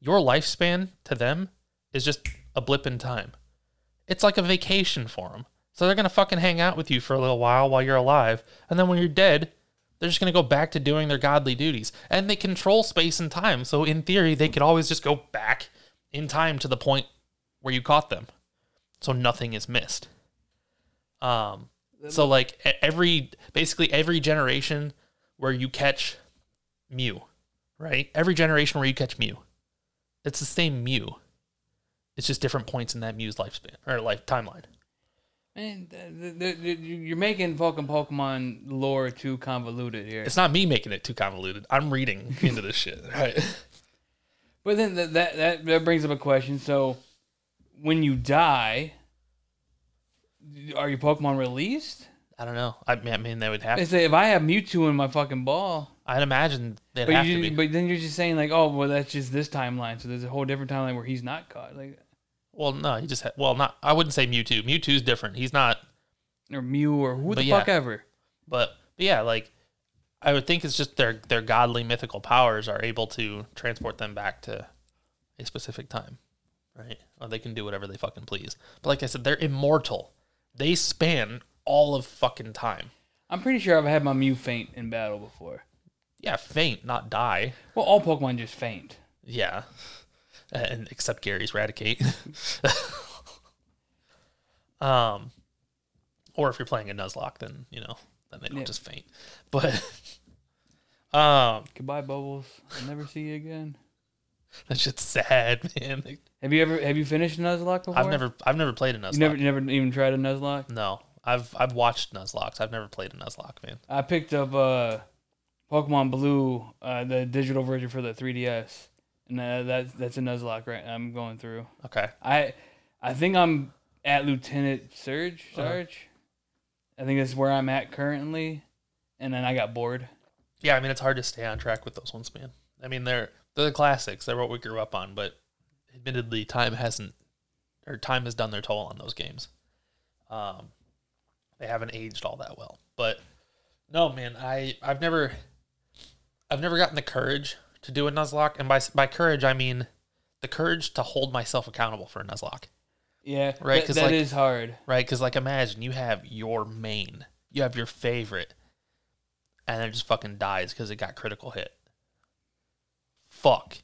Your lifespan to them is just a blip in time. It's like a vacation for them. So they're going to fucking hang out with you for a little while while you're alive. And then when you're dead, they're just going to go back to doing their godly duties. And they control space and time. So in theory, they could always just go back in time to the point where you caught them. So nothing is missed. Um, so like every basically every generation where you catch Mew, right? Every generation where you catch Mew, it's the same Mew. It's just different points in that Mew's lifespan or life timeline. Man, th- th- th- you're making fucking Pokemon lore too convoluted here. It's not me making it too convoluted. I'm reading [LAUGHS] into this shit, right? But then that that that brings up a question. So, when you die, are your Pokemon released? I don't know. I mean, I mean they would have. I say if I have Mewtwo in my fucking ball, I'd imagine they'd but have you, to be. but then you're just saying like, oh well, that's just this timeline. So there's a whole different timeline where he's not caught, like well, no, he just. Ha- well, not. I wouldn't say Mewtwo. Mewtwo's different. He's not. or Mew or who the yeah. fuck ever. But, but yeah, like I would think it's just their their godly mythical powers are able to transport them back to a specific time, right? Or they can do whatever they fucking please. But like I said, they're immortal. They span all of fucking time. I'm pretty sure I've had my Mew faint in battle before. Yeah, faint, not die. Well, all Pokemon just faint. Yeah. [LAUGHS] And except Gary's Raticate. [LAUGHS] um or if you're playing a Nuzlocke, then you know, then they don't Yeah. just faint. But [LAUGHS] um Goodbye, Bubbles. I'll never see you again. [LAUGHS] that's just sad, man. Have you ever have you finished a Nuzlocke before? I've never I've never played a Nuzlocke. You never you never even tried a Nuzlocke? no. I've I've watched Nuzlockes. I've never played a Nuzlocke, man. I picked up uh Pokemon Blue, uh, the digital version for the 3DS, and uh, that's that's a Nuzlocke right. I'm going through. Okay. I I think I'm at Lieutenant Surge. Uh-huh. I think that's where I'm at currently, and then I got bored. Yeah, I mean it's hard to stay on track with those ones, man. I mean they're they're the classics. They're what we grew up on, but admittedly time hasn't or time has done their toll on those games. Um they haven't aged all that well. But no, man, I I've never I've never gotten the courage to do a Nuzlocke, and by by courage I mean the courage to hold myself accountable for a Nuzlocke. Yeah, Right, Right, 'cause, that like- is hard. right? Because like, imagine you have your main, you have your favorite, and it just fucking dies because it got critical hit. Fuck.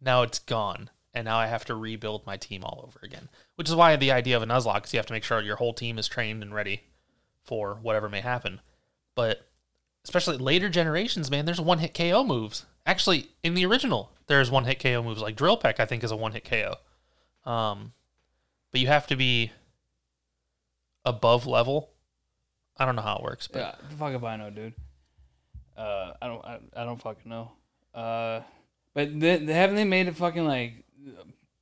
Now it's gone, and now I have to rebuild my team all over again. Which is why the idea of a Nuzlocke is you have to make sure your whole team is trained and ready for whatever may happen. But especially later generations, man, there's one hit KO moves. Actually, in the original, there's one hit KO moves. Like Drill Peck, I think, is a one hit KO. Um, but you have to be above level. I don't know how it works, but Yeah, fuck if I know, dude. Uh, I don't, I, I don't fucking know. Uh, but haven't they made it fucking like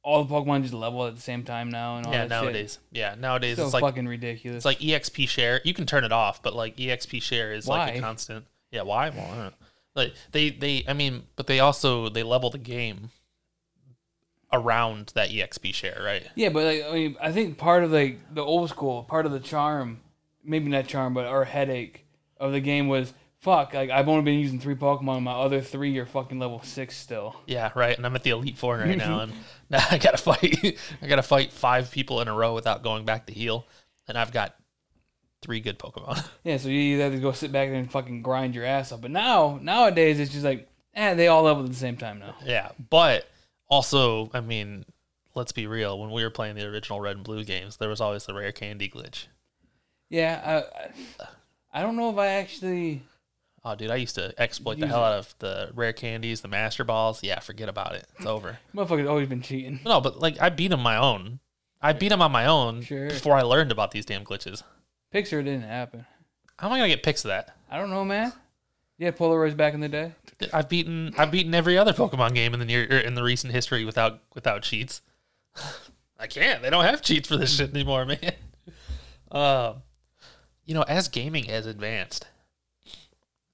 all the Pokemon just level at the same time now and all yeah, that shit? nowadays, yeah, nowadays so it's like fucking ridiculous. it's like EXP share. You can turn it off, but like EXP share is like a constant. Yeah, why? Well, I don't know. Like they, they, I mean, but they also they level the game around that EXP share, right? yeah, but like I mean, I think part of like the old school, part of the charm, maybe not charm, but our headache of the game was fuck. Like I've only been using three Pokemon, my other three are fucking level six still. Yeah, right. And I'm at the Elite Four right now, [LAUGHS] and now [LAUGHS] I gotta fight. [LAUGHS] I gotta fight five people in a row without going back to heal, and I've got three good Pokemon. Yeah, so you either have to go sit back there and fucking grind your ass up. But now, nowadays, it's just like, eh, they all level at the same time now. yeah, but also, I mean, let's be real. When we were playing the original Red and Blue games, there was always the rare candy glitch. Yeah, I, I, I don't know if I actually. Oh, dude, I used to exploit the Use hell it. out of the rare candies, the master balls. Yeah, forget about it. It's over. Motherfucker's always been cheating. No, but like I beat him my own. I beat him on my own Sure. before I learned about these damn glitches. Pics or didn't happen. How am I gonna get pics of that? I don't know, man. Yeah, Polaroids back in the day. I've beaten I've beaten every other Pokemon game in the near er, in the recent history without without cheats. [LAUGHS] I can't. They don't have cheats for this shit anymore, [LAUGHS] man. Um, you know, as gaming has advanced,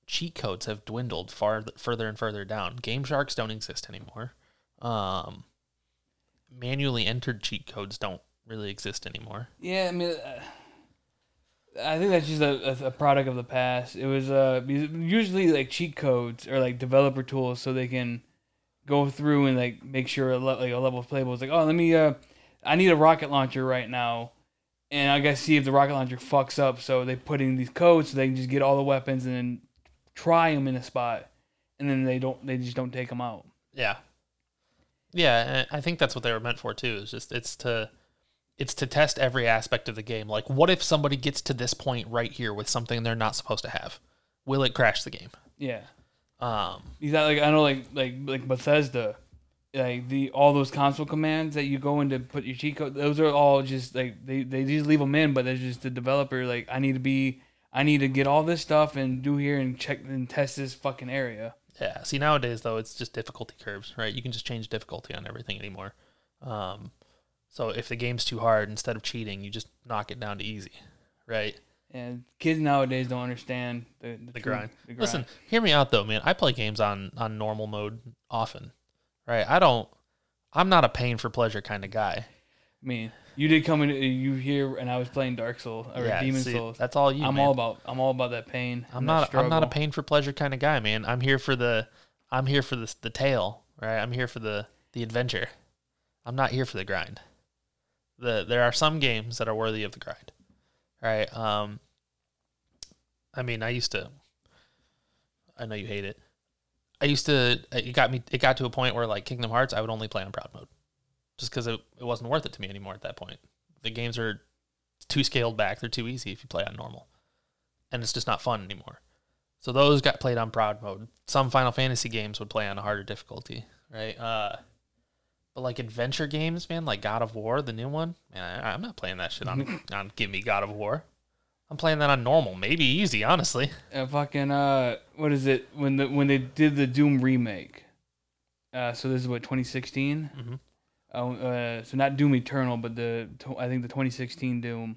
cheat codes have dwindled far further and further down. GameSharks don't exist anymore. Um, manually entered cheat codes don't really exist anymore. Yeah, I mean, uh, I think that's just a, a, product of the past. It was uh usually like cheat codes or like developer tools so they can go through and like make sure a le- like a level of playable is like oh let me uh I need a rocket launcher right now. And I gotta see if the rocket launcher fucks up, so they put in these codes so they can just get all the weapons and then try them in a spot, and then they don't, they just don't take them out. Yeah. Yeah, I think that's what they were meant for too. Is just it's to it's to test every aspect of the game. Like what if somebody gets to this point right here with something they're not supposed to have? Will it crash the game? Yeah, Um Because I, like I know like like like Bethesda, like the all those console commands that you go in to put your cheat code, those are all just like they they just leave them in, but there's just the developer like I need to be I need to get all this stuff and do here and check and test this fucking area. yeah. See nowadays though it's just difficulty curves, right? You can just change difficulty on everything anymore. Um so if the game's too hard, instead of cheating, you just knock it down to easy. Right? And kids nowadays don't understand the, the, The grind. the Listen, hear me out though, man. I play games on on normal mode often, right? I don't. I'm not a pain for pleasure kind of guy. I mean, you did come in. You here, and I was playing Dark Souls or Yeah, Demon see, Souls. That's all you. I'm man. all about. I'm all about that pain. I'm not. I'm not a pain for pleasure kind of guy, man. I'm here for the. I'm here for the the tale, right? I'm here for the the adventure. I'm not here for the grind. The there are some games that are worthy of the grind, right? Um. I mean, I used to. I know you hate it. I used to. It got me. It got to a point where like Kingdom Hearts, I would only play on proud mode, just because it, it wasn't worth it to me anymore at that point. The games are too scaled back. They're too easy if you play on normal, and it's just not fun anymore. So those got played on proud mode. Some Final Fantasy games would play on a harder difficulty, right? Uh, but like adventure games, man, like God of War, the new one, man, I, I'm not playing that shit on [LAUGHS] on Give Me God of War. I'm playing that on normal, maybe easy, honestly. Uh, fucking uh, what is it? When the when they did the Doom remake. Uh, so this is what 2016. Mhm. Oh, uh, so not Doom Eternal, but the I think the 2016 Doom.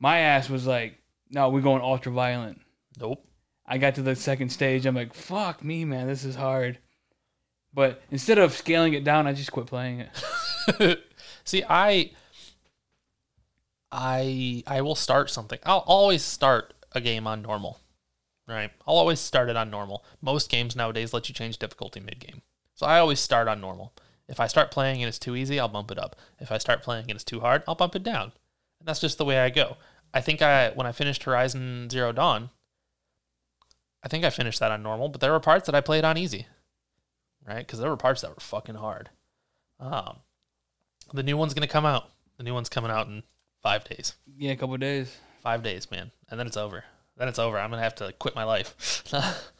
My ass was like, no, we're going ultra violent. Nope. I got to the second stage. I'm like, fuck me, man, this is hard. But instead of scaling it down, I just quit playing it. [LAUGHS] See, I I I will start something. I'll always start a game on normal. Right? I'll always start it on normal. Most games nowadays let you change difficulty mid game. So I always start on normal. If I start playing and it's too easy, I'll bump it up. If I start playing and it's too hard, I'll bump it down. And that's just the way I go. I think I when I finished Horizon Zero Dawn, I think I finished that on normal, but there were parts that I played on easy. Right? Because there were parts that were fucking hard. Um, the new one's gonna come out. The new one's coming out in five days. Yeah, a couple days. Five days, man, and then it's over. Then it's over. I'm gonna have to quit my life. [LAUGHS]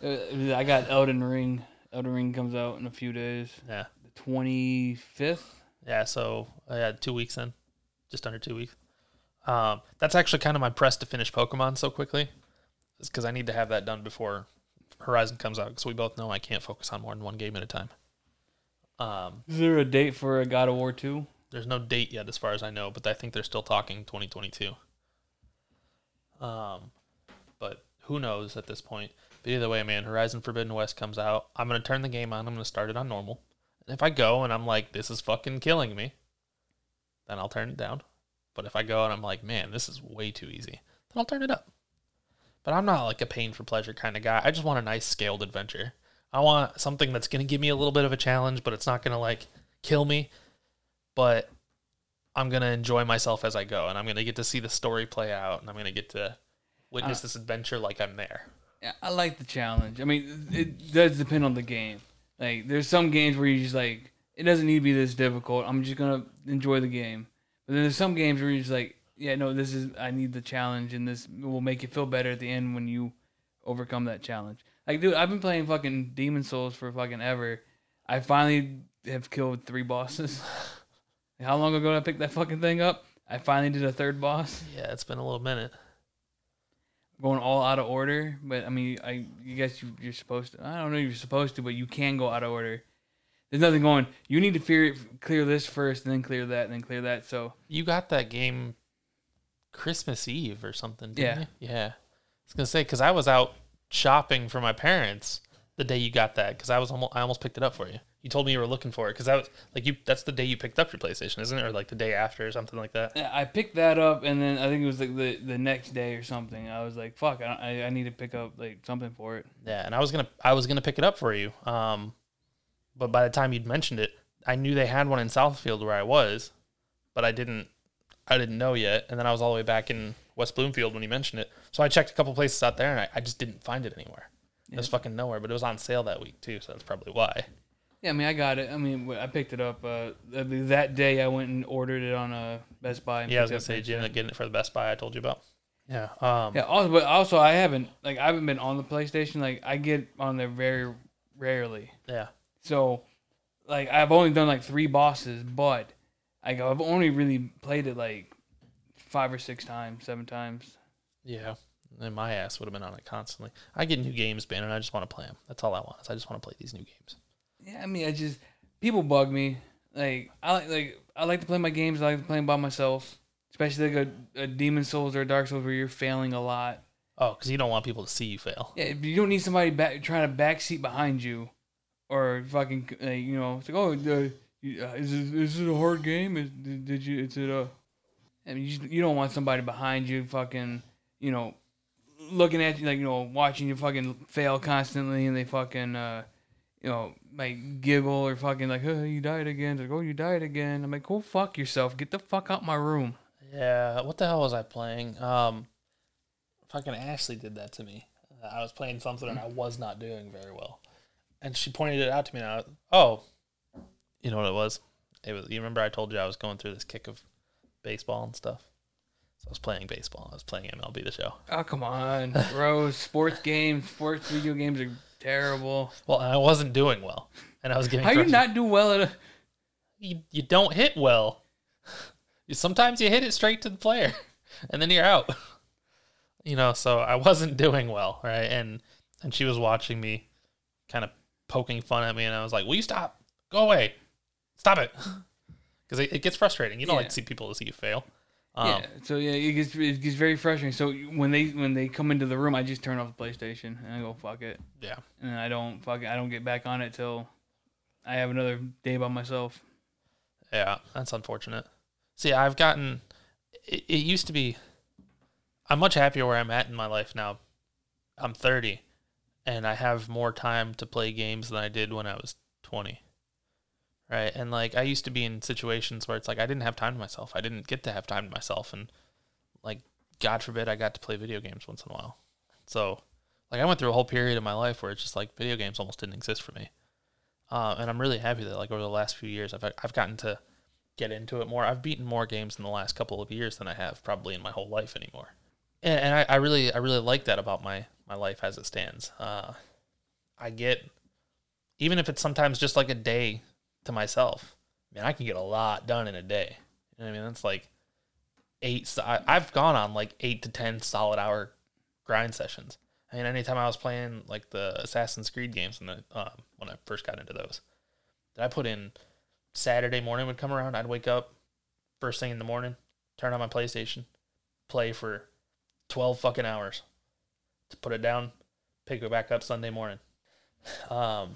Uh, I got Elden Ring. Elden Ring comes out in a few days. yeah, The 25th. yeah. So I had two weeks in, just under two weeks. Um, that's actually kind of my press to finish Pokemon so quickly, is because I need to have that done before Horizon comes out. Because we both know I can't focus on more than one game at a time. Um, Is there a date for a God of War 2? There's no date yet, as far as I know, but I think they're still talking 2022. Um, but who knows at this point? But either way, man, Horizon Forbidden West comes out. I'm gonna turn the game on. I'm gonna start it on normal. And if I go and I'm like, this is fucking killing me, then I'll turn it down. But if I go and I'm like, man, this is way too easy, then I'll turn it up. But I'm not like a pain for pleasure kind of guy. I just want a nice scaled adventure. I want something that's gonna give me a little bit of a challenge, but it's not gonna like kill me but I'm gonna enjoy myself as I go, and I'm gonna get to see the story play out, and I'm gonna get to witness Uh, this adventure like I'm there. Yeah, I like the challenge. I mean, it does depend on the game. Like, there's some games where you just like, it doesn't need to be this difficult. I'm just gonna enjoy the game. But then there's some games where you're just like, yeah, no, this is I need the challenge, and this will make you feel better at the end when you overcome that challenge. Like, dude, I've been playing fucking Demon Souls for fucking ever. I finally have killed three bosses. [LAUGHS] How long ago did I pick that fucking thing up? I finally did a third boss Yeah, it's been a little minute. Going all out of order. But I mean, I you guess you, you're supposed to. I don't know if you're supposed to, but you can go out of order. There's nothing going. You need to fear, clear this first, and then clear that, and then clear that. So You got that game Christmas Eve or something, didn't Yeah. you? Yeah. I was gonna say because I was out shopping for my parents the day you got that because I was almost I almost picked it up for you. You told me you were looking for it because that was like you. That's the day you picked up your PlayStation, isn't it? Or like the day after or something like that. yeah, I picked that up, and then I think it was like the the next day or something. I was like, fuck, I I, need to pick up like something for it. Yeah, and I was gonna I was gonna pick it up for you. Um, but by the time you'd mentioned it, I knew they had one in Southfield where I was, but I didn't I didn't know yet. And then I was all the way back in West Bloomfield when you mentioned it. So I checked a couple places out there, and I, I just didn't find it anywhere. It was fucking nowhere, but it was on sale that week too, so that's probably why. Yeah, I mean, I got it. I mean, I picked it up. Uh, that day I went and ordered it on a Best Buy. And Yeah, I was gonna say, next did you end up getting it for the Best Buy I told you about? Yeah. Um, Yeah. Also, but also I haven't like I haven't been on the PlayStation. Like I get on there very rarely. yeah. So, like I've only done like three bosses, but like I've only really played it like five or six times, seven times. Yeah. And my ass would have been on it constantly. I get new games, man, and I just want to play them. That's all I want. Is I just want to play these new games. Yeah, I mean, I just people bug me. Like I like like I like to play my games. I like to play them by myself. especially like a, a Demon Souls or a Dark Souls where you're failing a lot. Oh, because you don't want people to see you fail. Yeah, you don't need somebody back trying to backseat behind you, or fucking uh, you know, it's like oh, uh, you- uh, is it, is it a hard game? Is, did, did you? Is it a? I mean, you, just- you don't want somebody behind you, fucking, you know, looking at you like you know, watching you fucking fail constantly, and they fucking, uh, you know, like giggle or fucking like, oh, you died again. It's like, oh, you died again. I'm like, go fuck yourself. Get the fuck out my room. Yeah, what the hell was I playing? Um, fucking Ashley did that to me. I was playing something and I was not doing very well, and she pointed it out to me. And I was, oh, you know what it was? It was. You remember I told you I was going through this kick of baseball and stuff. So I was playing baseball. I was playing MLB the Show. Oh come on, bro. sports games, sports video games are terrible. Well, I wasn't doing well, and I was getting. How do you not do well at a? you, you don't hit well. Sometimes you hit it straight to the player, and then you're out. You know, so I wasn't doing well, right? And and she was watching me, kind of poking fun at me, and I was like, "Will you stop? Go away, stop it," [LAUGHS] because it, it gets frustrating. You don't like to see people to see you fail. Um, yeah. So yeah, it gets it gets very frustrating. So when they when they come into the room, I just turn off the PlayStation and I go fuck it, yeah, and I don't fuck it. I don't get back on it till I have another day by myself. yeah. That's unfortunate. See, I've gotten. It, it used to be. I'm much happier where I'm at in my life now. I'm 30, and I have more time to play games than I did when I was 20. Right, and like I used to be in situations where it's like I didn't have time to myself. I didn't get to have time to myself, and like God forbid I got to play video games once in a while. So, like I went through a whole period of my life where it's just like video games almost didn't exist for me. Uh, and I'm really happy that like over the last few years I've I've gotten to get into it more. I've beaten more games in the last couple of years than I have probably in my whole life anymore. And, and I, I really I really like that about my my life as it stands. Uh, I get even if it's sometimes just like a day to myself. Man, I can get a lot done in a day. You know I mean? That's like eight. I've gone on like eight to ten solid hour grind sessions. I mean, anytime I was playing like the Assassin's Creed games and the um, when I first got into those, that I put in Saturday morning would come around. I'd wake up first thing in the morning, turn on my PlayStation, play for twelve fucking hours, to put it down, pick it back up Sunday morning. [SIGHS] Um,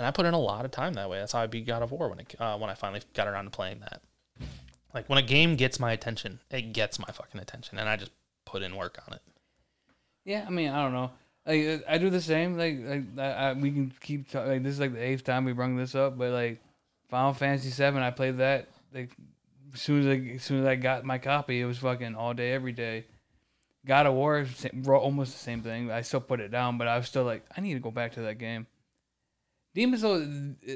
and I put in a lot of time that way. That's how I beat God of War when it uh, when I finally got around to playing that. Like when a game gets my attention, it gets my fucking attention, and I just put in work on it. Yeah, I mean I don't know. Like uh, I do the same. Like like I, I, we can keep ta- like this is like the eighth time we brung this up, but like Final Fantasy Seven, I played that like as soon as I as soon as I got my copy, it was fucking all day every day. God of War, almost the same thing. I still put it down, but I was still like, I need to go back to that game. Demon Souls, uh,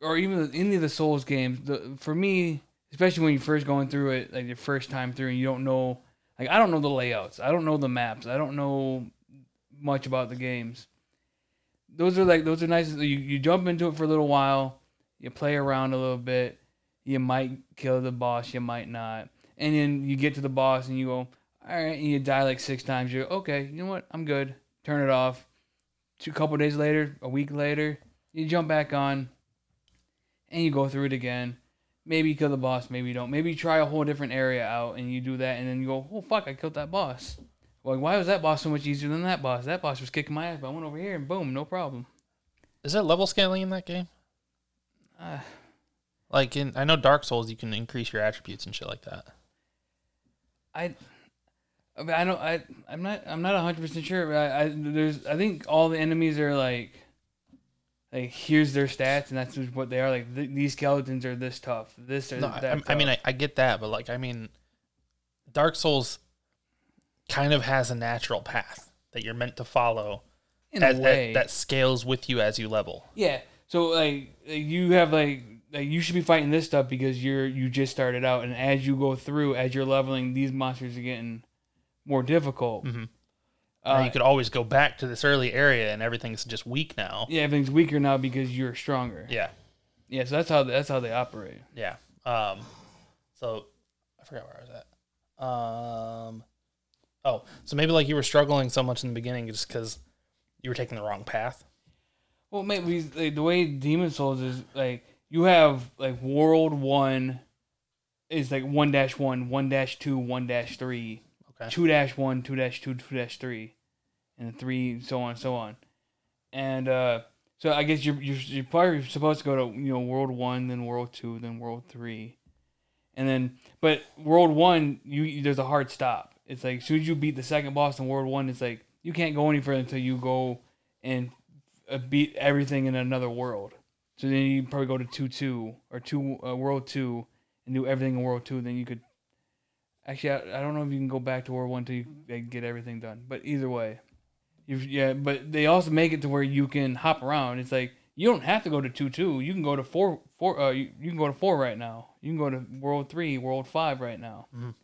or even any of the Souls games, the, for me, especially when you're first going through it, like your first time through, and you don't know, like I don't know the layouts, I don't know the maps, I don't know much about the games. Those are like those are nice. You you jump into it for a little while, you play around a little bit, you might kill the boss, you might not, and then you get to the boss and you go, all right, and you die like six times. You're okay. You know what? I'm good. Turn it off. Two couple days later, a week later, you jump back on, and you go through it again. Maybe you kill the boss, maybe you don't. Maybe you try a whole different area out and you do that, and then you go, oh fuck, I killed that boss. Like, why was that boss so much easier than that boss? That boss was kicking my ass, but I went over here and boom, no problem. Is there level scaling in that game? Uh, Like in, I know Dark Souls, you can increase your attributes and shit like that. I, I, mean, I don't. I I'm not. I'm not hundred percent sure. But I, I there's. I think all the enemies are like. Like here's their stats and that's what they are. Like th- these skeletons are this tough. This or No, I, that. I- I mean. I, I get that, but like, I mean, Dark Souls kind of has a natural path that you're meant to follow in as, a way. that scales with you as you level. Yeah. So like you have like like you should be fighting this stuff because you're you just started out and as you go through as you're leveling these monsters are getting more difficult. Mhm. Uh, you could always go back to this early area and everything's just weak now. yeah, everything's weaker now because you're stronger. Yeah, Yeah, so that's how that's how they operate. yeah. Um, so I forgot where I was at. Um, oh, so maybe like you were struggling so much in the beginning just because you were taking the wrong path. Well, maybe like, the way Demon Souls is like you have like World One. is like one dash one, one dash two, one dash three, Okay. two dash one, two dash two, two dash three, and three, so on and so on. And uh, so I guess you're, you're you're probably supposed to go to you know World One, then World Two, then World Three, and then but World One you there's a hard stop. It's like as soon as you beat the second boss in World One, it's like you can't go any further until you go and uh, beat everything in another world. So then you probably go to two two or two uh, World Two and do everything in World Two. Then you could actually I, I don't know if you can go back to World One till you like, get everything done. But either way, yeah. But they also make it to where you can hop around. It's like you don't have to go to two two. You can go to four four. Uh, you, you can go to four right now. You can go to World Three, World Five right now. Mhm.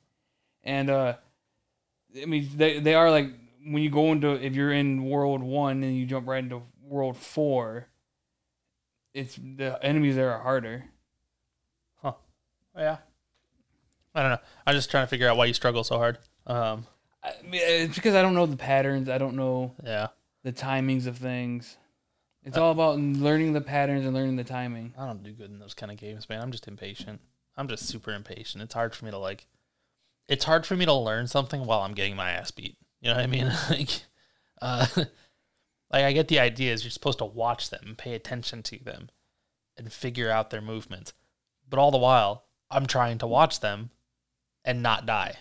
And uh, I mean they they are like when you go into if you're in World One and you jump right into World Four. It's the enemies there are harder. Huh? Yeah. I don't know. I'm just trying to figure out why you struggle so hard. Um. I mean, it's because I don't know the patterns. I don't know Yeah. the timings of things. It's all about learning the patterns and learning the timing. I don't do good in those kind of games, man. I'm just impatient. I'm just super impatient. It's hard for me to like. It's hard for me to learn something while I'm getting my ass beat. You know what I mean? [LAUGHS] like, uh, [LAUGHS] like I get the idea is you're supposed to watch them and pay attention to them, and figure out their movements, but all the while I'm trying to watch them, and not die,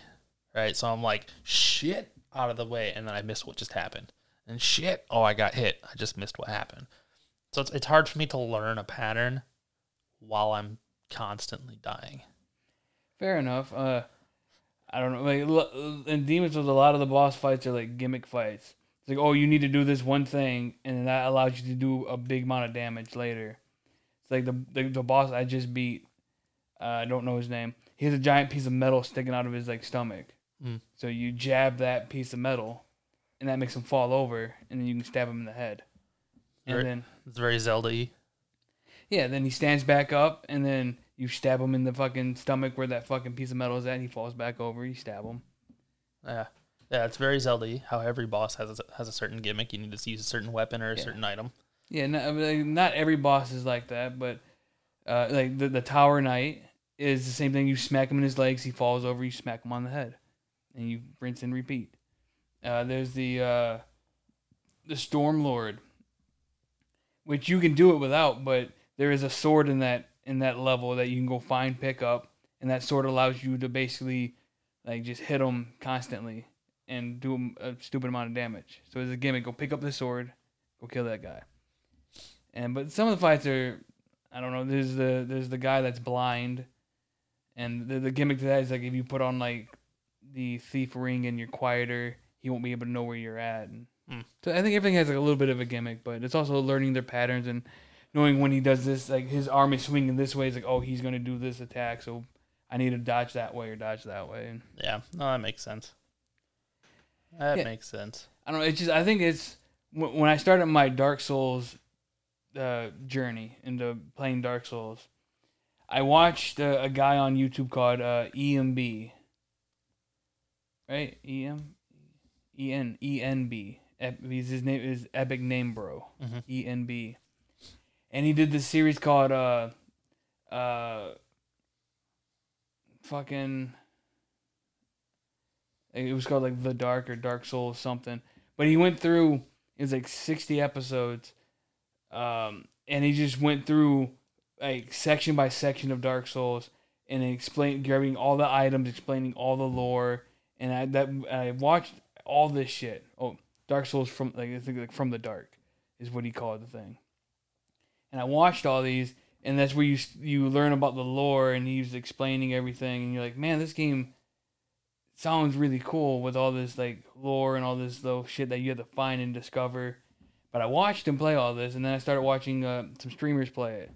right? So I'm like shit out of the way, and then I miss what just happened, and shit, oh I got hit. I just missed what happened. So it's it's hard for me to learn a pattern while I'm constantly dying. Fair enough. Uh, I don't know. Like in Demons, a lot of the boss fights are like gimmick fights. It's like, oh, you need to do this one thing, and that allows you to do a big amount of damage later. It's like the the, the boss I just beat. Uh, I don't know his name. He has a giant piece of metal sticking out of his like stomach. Mm. So you jab that piece of metal, and that makes him fall over, and then you can stab him in the head. And Right. then It's very Zelda y. yeah, then he stands back up, and then you stab him in the fucking stomach where that fucking piece of metal is at. And he falls back over. You stab him. Yeah. Yeah, it's very Zelda y. How every boss has a, has a certain gimmick. You need to use a certain weapon or a Yeah. certain item. Yeah, not, I mean, not every boss is like that, but uh, like the the Tower Knight is the same thing. You smack him in his legs, he falls over. You smack him on the head, and you rinse and repeat. Uh, there's the uh, the Storm Lord, which you can do it without, but there is a sword in that in that level that you can go find, pick up, and that sword allows you to basically like just hit them constantly and do a stupid amount of damage. So as a gimmick, go pick up the sword, go kill that guy. And but some of the fights are, I don't know. There's the there's the guy that's blind, and the the gimmick to that is like if you put on like the thief ring and you're quieter, he won't be able to know where you're at. And Hmm. so I think everything has like a little bit of a gimmick, but it's also learning their patterns and knowing when he does this. Like his arm is swinging this way, it's like oh he's gonna do this attack, so I need to dodge that way or dodge that way. And Yeah. No, that makes sense. That Yeah. makes sense. I don't know. It's just I think it's when when I started my Dark Souls uh, journey into playing Dark Souls, I watched uh, a guy on YouTube called uh, EMB. Right, EM, EN ENB. His his name is Epic Name Bro. Mhm. ENB, and he did this series called uh, uh, fucking. It was called like The Dark or Dark Souls something. But he went through it was like sixty episodes, um, and he just went through like section by section of Dark Souls and explain grabbing all the items, explaining all the lore, and I that I watched all this shit. Oh, Dark Souls from like I think like from the dark is what he called the thing. And I watched all these, and that's where you you learn about the lore, and he's explaining everything, and you're like, man, this game sounds really cool with all this like lore and all this little shit that you have to find and discover. But I watched him play all this, and then I started watching uh, some streamers play it,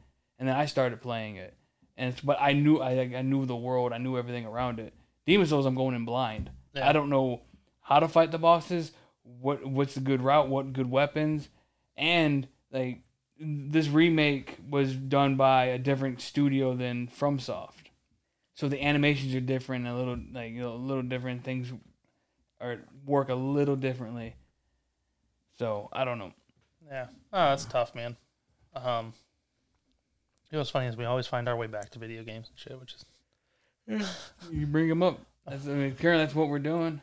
and then I started playing it. And it's, but I knew I I knew the world, I knew everything around it. Demon Souls, I'm going in blind. Yeah. I don't know how to fight the bosses, what what's the good route, what good weapons, and like this remake was done by a different studio than FromSoft, so the animations are different, a little like you know, a little different things, or work a little differently. So I don't know. Yeah. Oh, that's tough, man. Um, you know what's funny is we always find our way back to video games and shit, which is [LAUGHS] you bring them up. That's, I mean, currently that's what we're doing.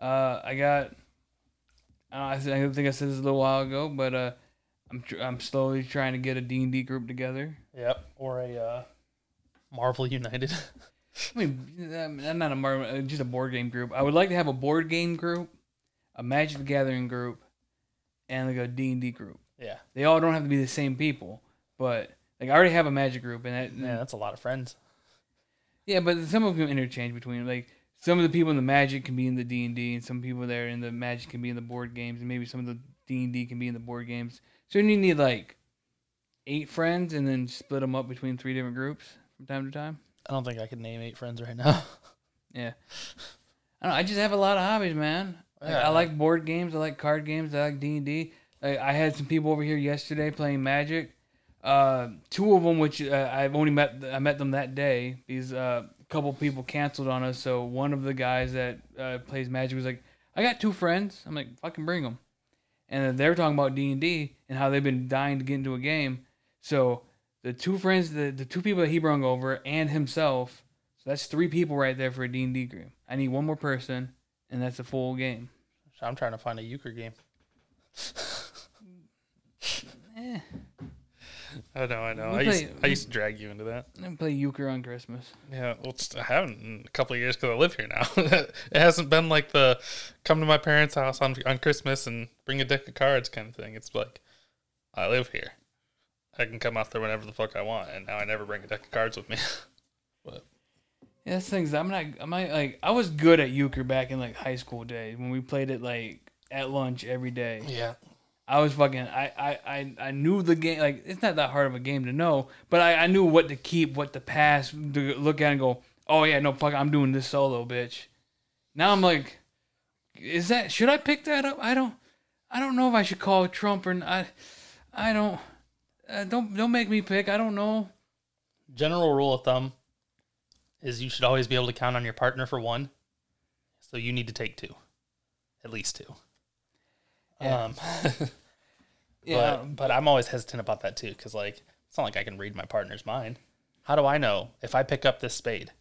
Uh, I got. I, don't know, I think I said this a little while ago, but uh, I'm tr- I'm slowly trying to get a D and D group together. Yep. Or a uh, Marvel United. [LAUGHS] I mean, I'm not a Marvel, uh, just a board game group. I would like to have a board game group, a Magic the Gathering group, and like a D and D group. yeah. They all don't have to be the same people, but like I already have a Magic group, and that, Yeah, that's a lot of friends. Yeah, but some of them interchange between like some of the people in the Magic can be in the D and D, and some people there in the Magic can be in the board games, and maybe some of the D and D can be in the board games. So you need like eight friends, and then split them up between three different groups from time to time. I don't think I could name eight friends right now. [LAUGHS] Yeah, I don't know. I just have a lot of hobbies, man. Like, Yeah. I like board games. I like card games. I like D and D. I had some people over here yesterday playing Magic. Uh, two of them, which uh, I've only met, I met them that day. These uh, couple people canceled on us. So one of the guys that uh, plays Magic was like, "I got two friends." I'm like, "Fucking bring them." And they're talking about D and D and how they've been dying to get into a game. So the two friends, the, the two people that he brought over, and himself. So that's three people right there for a D and D game. I need one more person, and that's a full game. So I'm trying to find a euchre game. Eh, I know, I know. We I used, play- I used to drag you into that. I play euchre on Christmas. Yeah, well, I haven't in a couple of years because I live here now. [LAUGHS] it hasn't been like the come to my parents' house on on Christmas and bring a deck of cards kind of thing. It's like I live here. I can come out there whenever the fuck I want, and now I never bring a deck of cards with me. [LAUGHS] but Yeah, that's things. I'm not. I'm not like. I was good at euchre back in like high school days when we played it like at lunch every day. yeah, I was fucking. I, I, I, I knew the game. Like it's not that hard of a game to know, but I, I knew what to keep, what to pass, to look at and go. Oh yeah, no fuck. I'm doing this solo, bitch. Now I'm like, is that should I pick that up? I don't. I don't know if I should call Trump or not. I, I don't. Uh, don't don't make me pick. I don't know. general rule of thumb is you should always be able to count on your partner for one. So you need to take two, at least two. Yeah. Um, [LAUGHS] Yeah. but but I'm always hesitant about that too because like it's not like I can read my partner's mind. How do I know if I pick up this spade,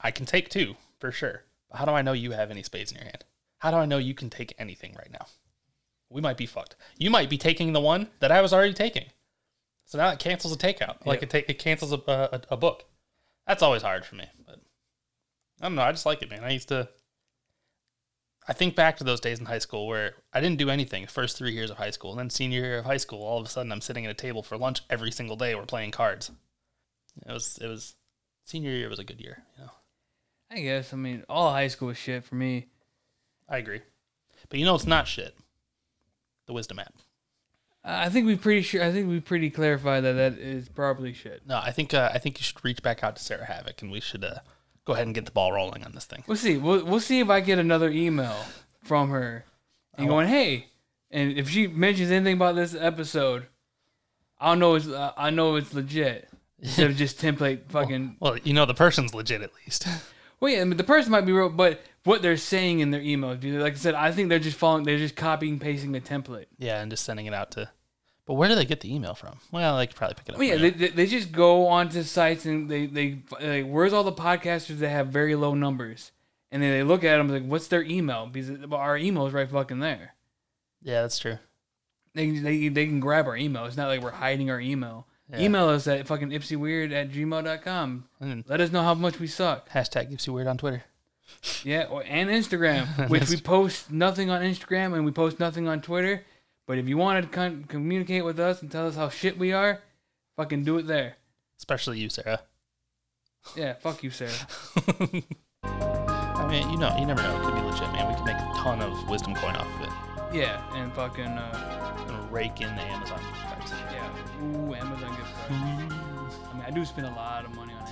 I can take two for sure. But how do I know you have any spades in your hand? How do I know you can take anything right now? We might be fucked. You might be taking the one that I was already taking. So now it cancels a takeout. Like Yep. it take it cancels a, a a book. That's always hard for me. But I don't know. I just like it, man. I used to. I think back to those days in high school where I didn't do anything the first three years of high school. And then senior year of high school, all of a sudden I'm sitting at a table for lunch every single day. We're playing cards. It was it was senior year was a good year. You know, I guess. I mean, all high school is shit for me. I agree. But you know it's not shit. The wisdom app. I think we pretty sure. I think we pretty clarified that that is probably shit. No, I think uh, I think you should reach back out to Sarah Havoc and we should uh, go ahead and get the ball rolling on this thing. We'll see. We'll we'll see if I get another email from her and going, hey, and if she mentions anything about this episode, I'll know it's uh, I know it's legit instead of [LAUGHS] just template fucking. Well, you know the person's legit at least. [LAUGHS] Well, yeah, but the person might be real, but what they're saying in their email, dude, like I said, I think they're just following. They're just copying pasting the template. yeah, and just sending it out to. But where do they get the email from? Well, they could probably pick it up. Well, yeah, they, they, they just go onto sites and they they like, where's all the podcasters that have very low numbers, and then they look at them like, what's their email? Because our email is right fucking there. yeah, that's true. They, they, they can grab our email. It's not like we're hiding our email. Yeah. Email us at fucking ipsyweird at gmail.com. And mm. Let us know how much we suck. hashtag gives you weird on Twitter. Yeah, or, and Instagram, [LAUGHS] which we post nothing on Instagram and we post nothing on Twitter. But if you want to con- communicate with us and tell us how shit we are, fucking do it there. Especially you, Sarah. Yeah, fuck you, Sarah. [LAUGHS] I mean, you know, you never know. It could be legit, man. We could make a ton of wisdom coin off of it Yeah, and fucking, uh, and rake in the Amazon gift cards. yeah. Ooh, Amazon gift cards. [LAUGHS] I mean, I do spend a lot of money on.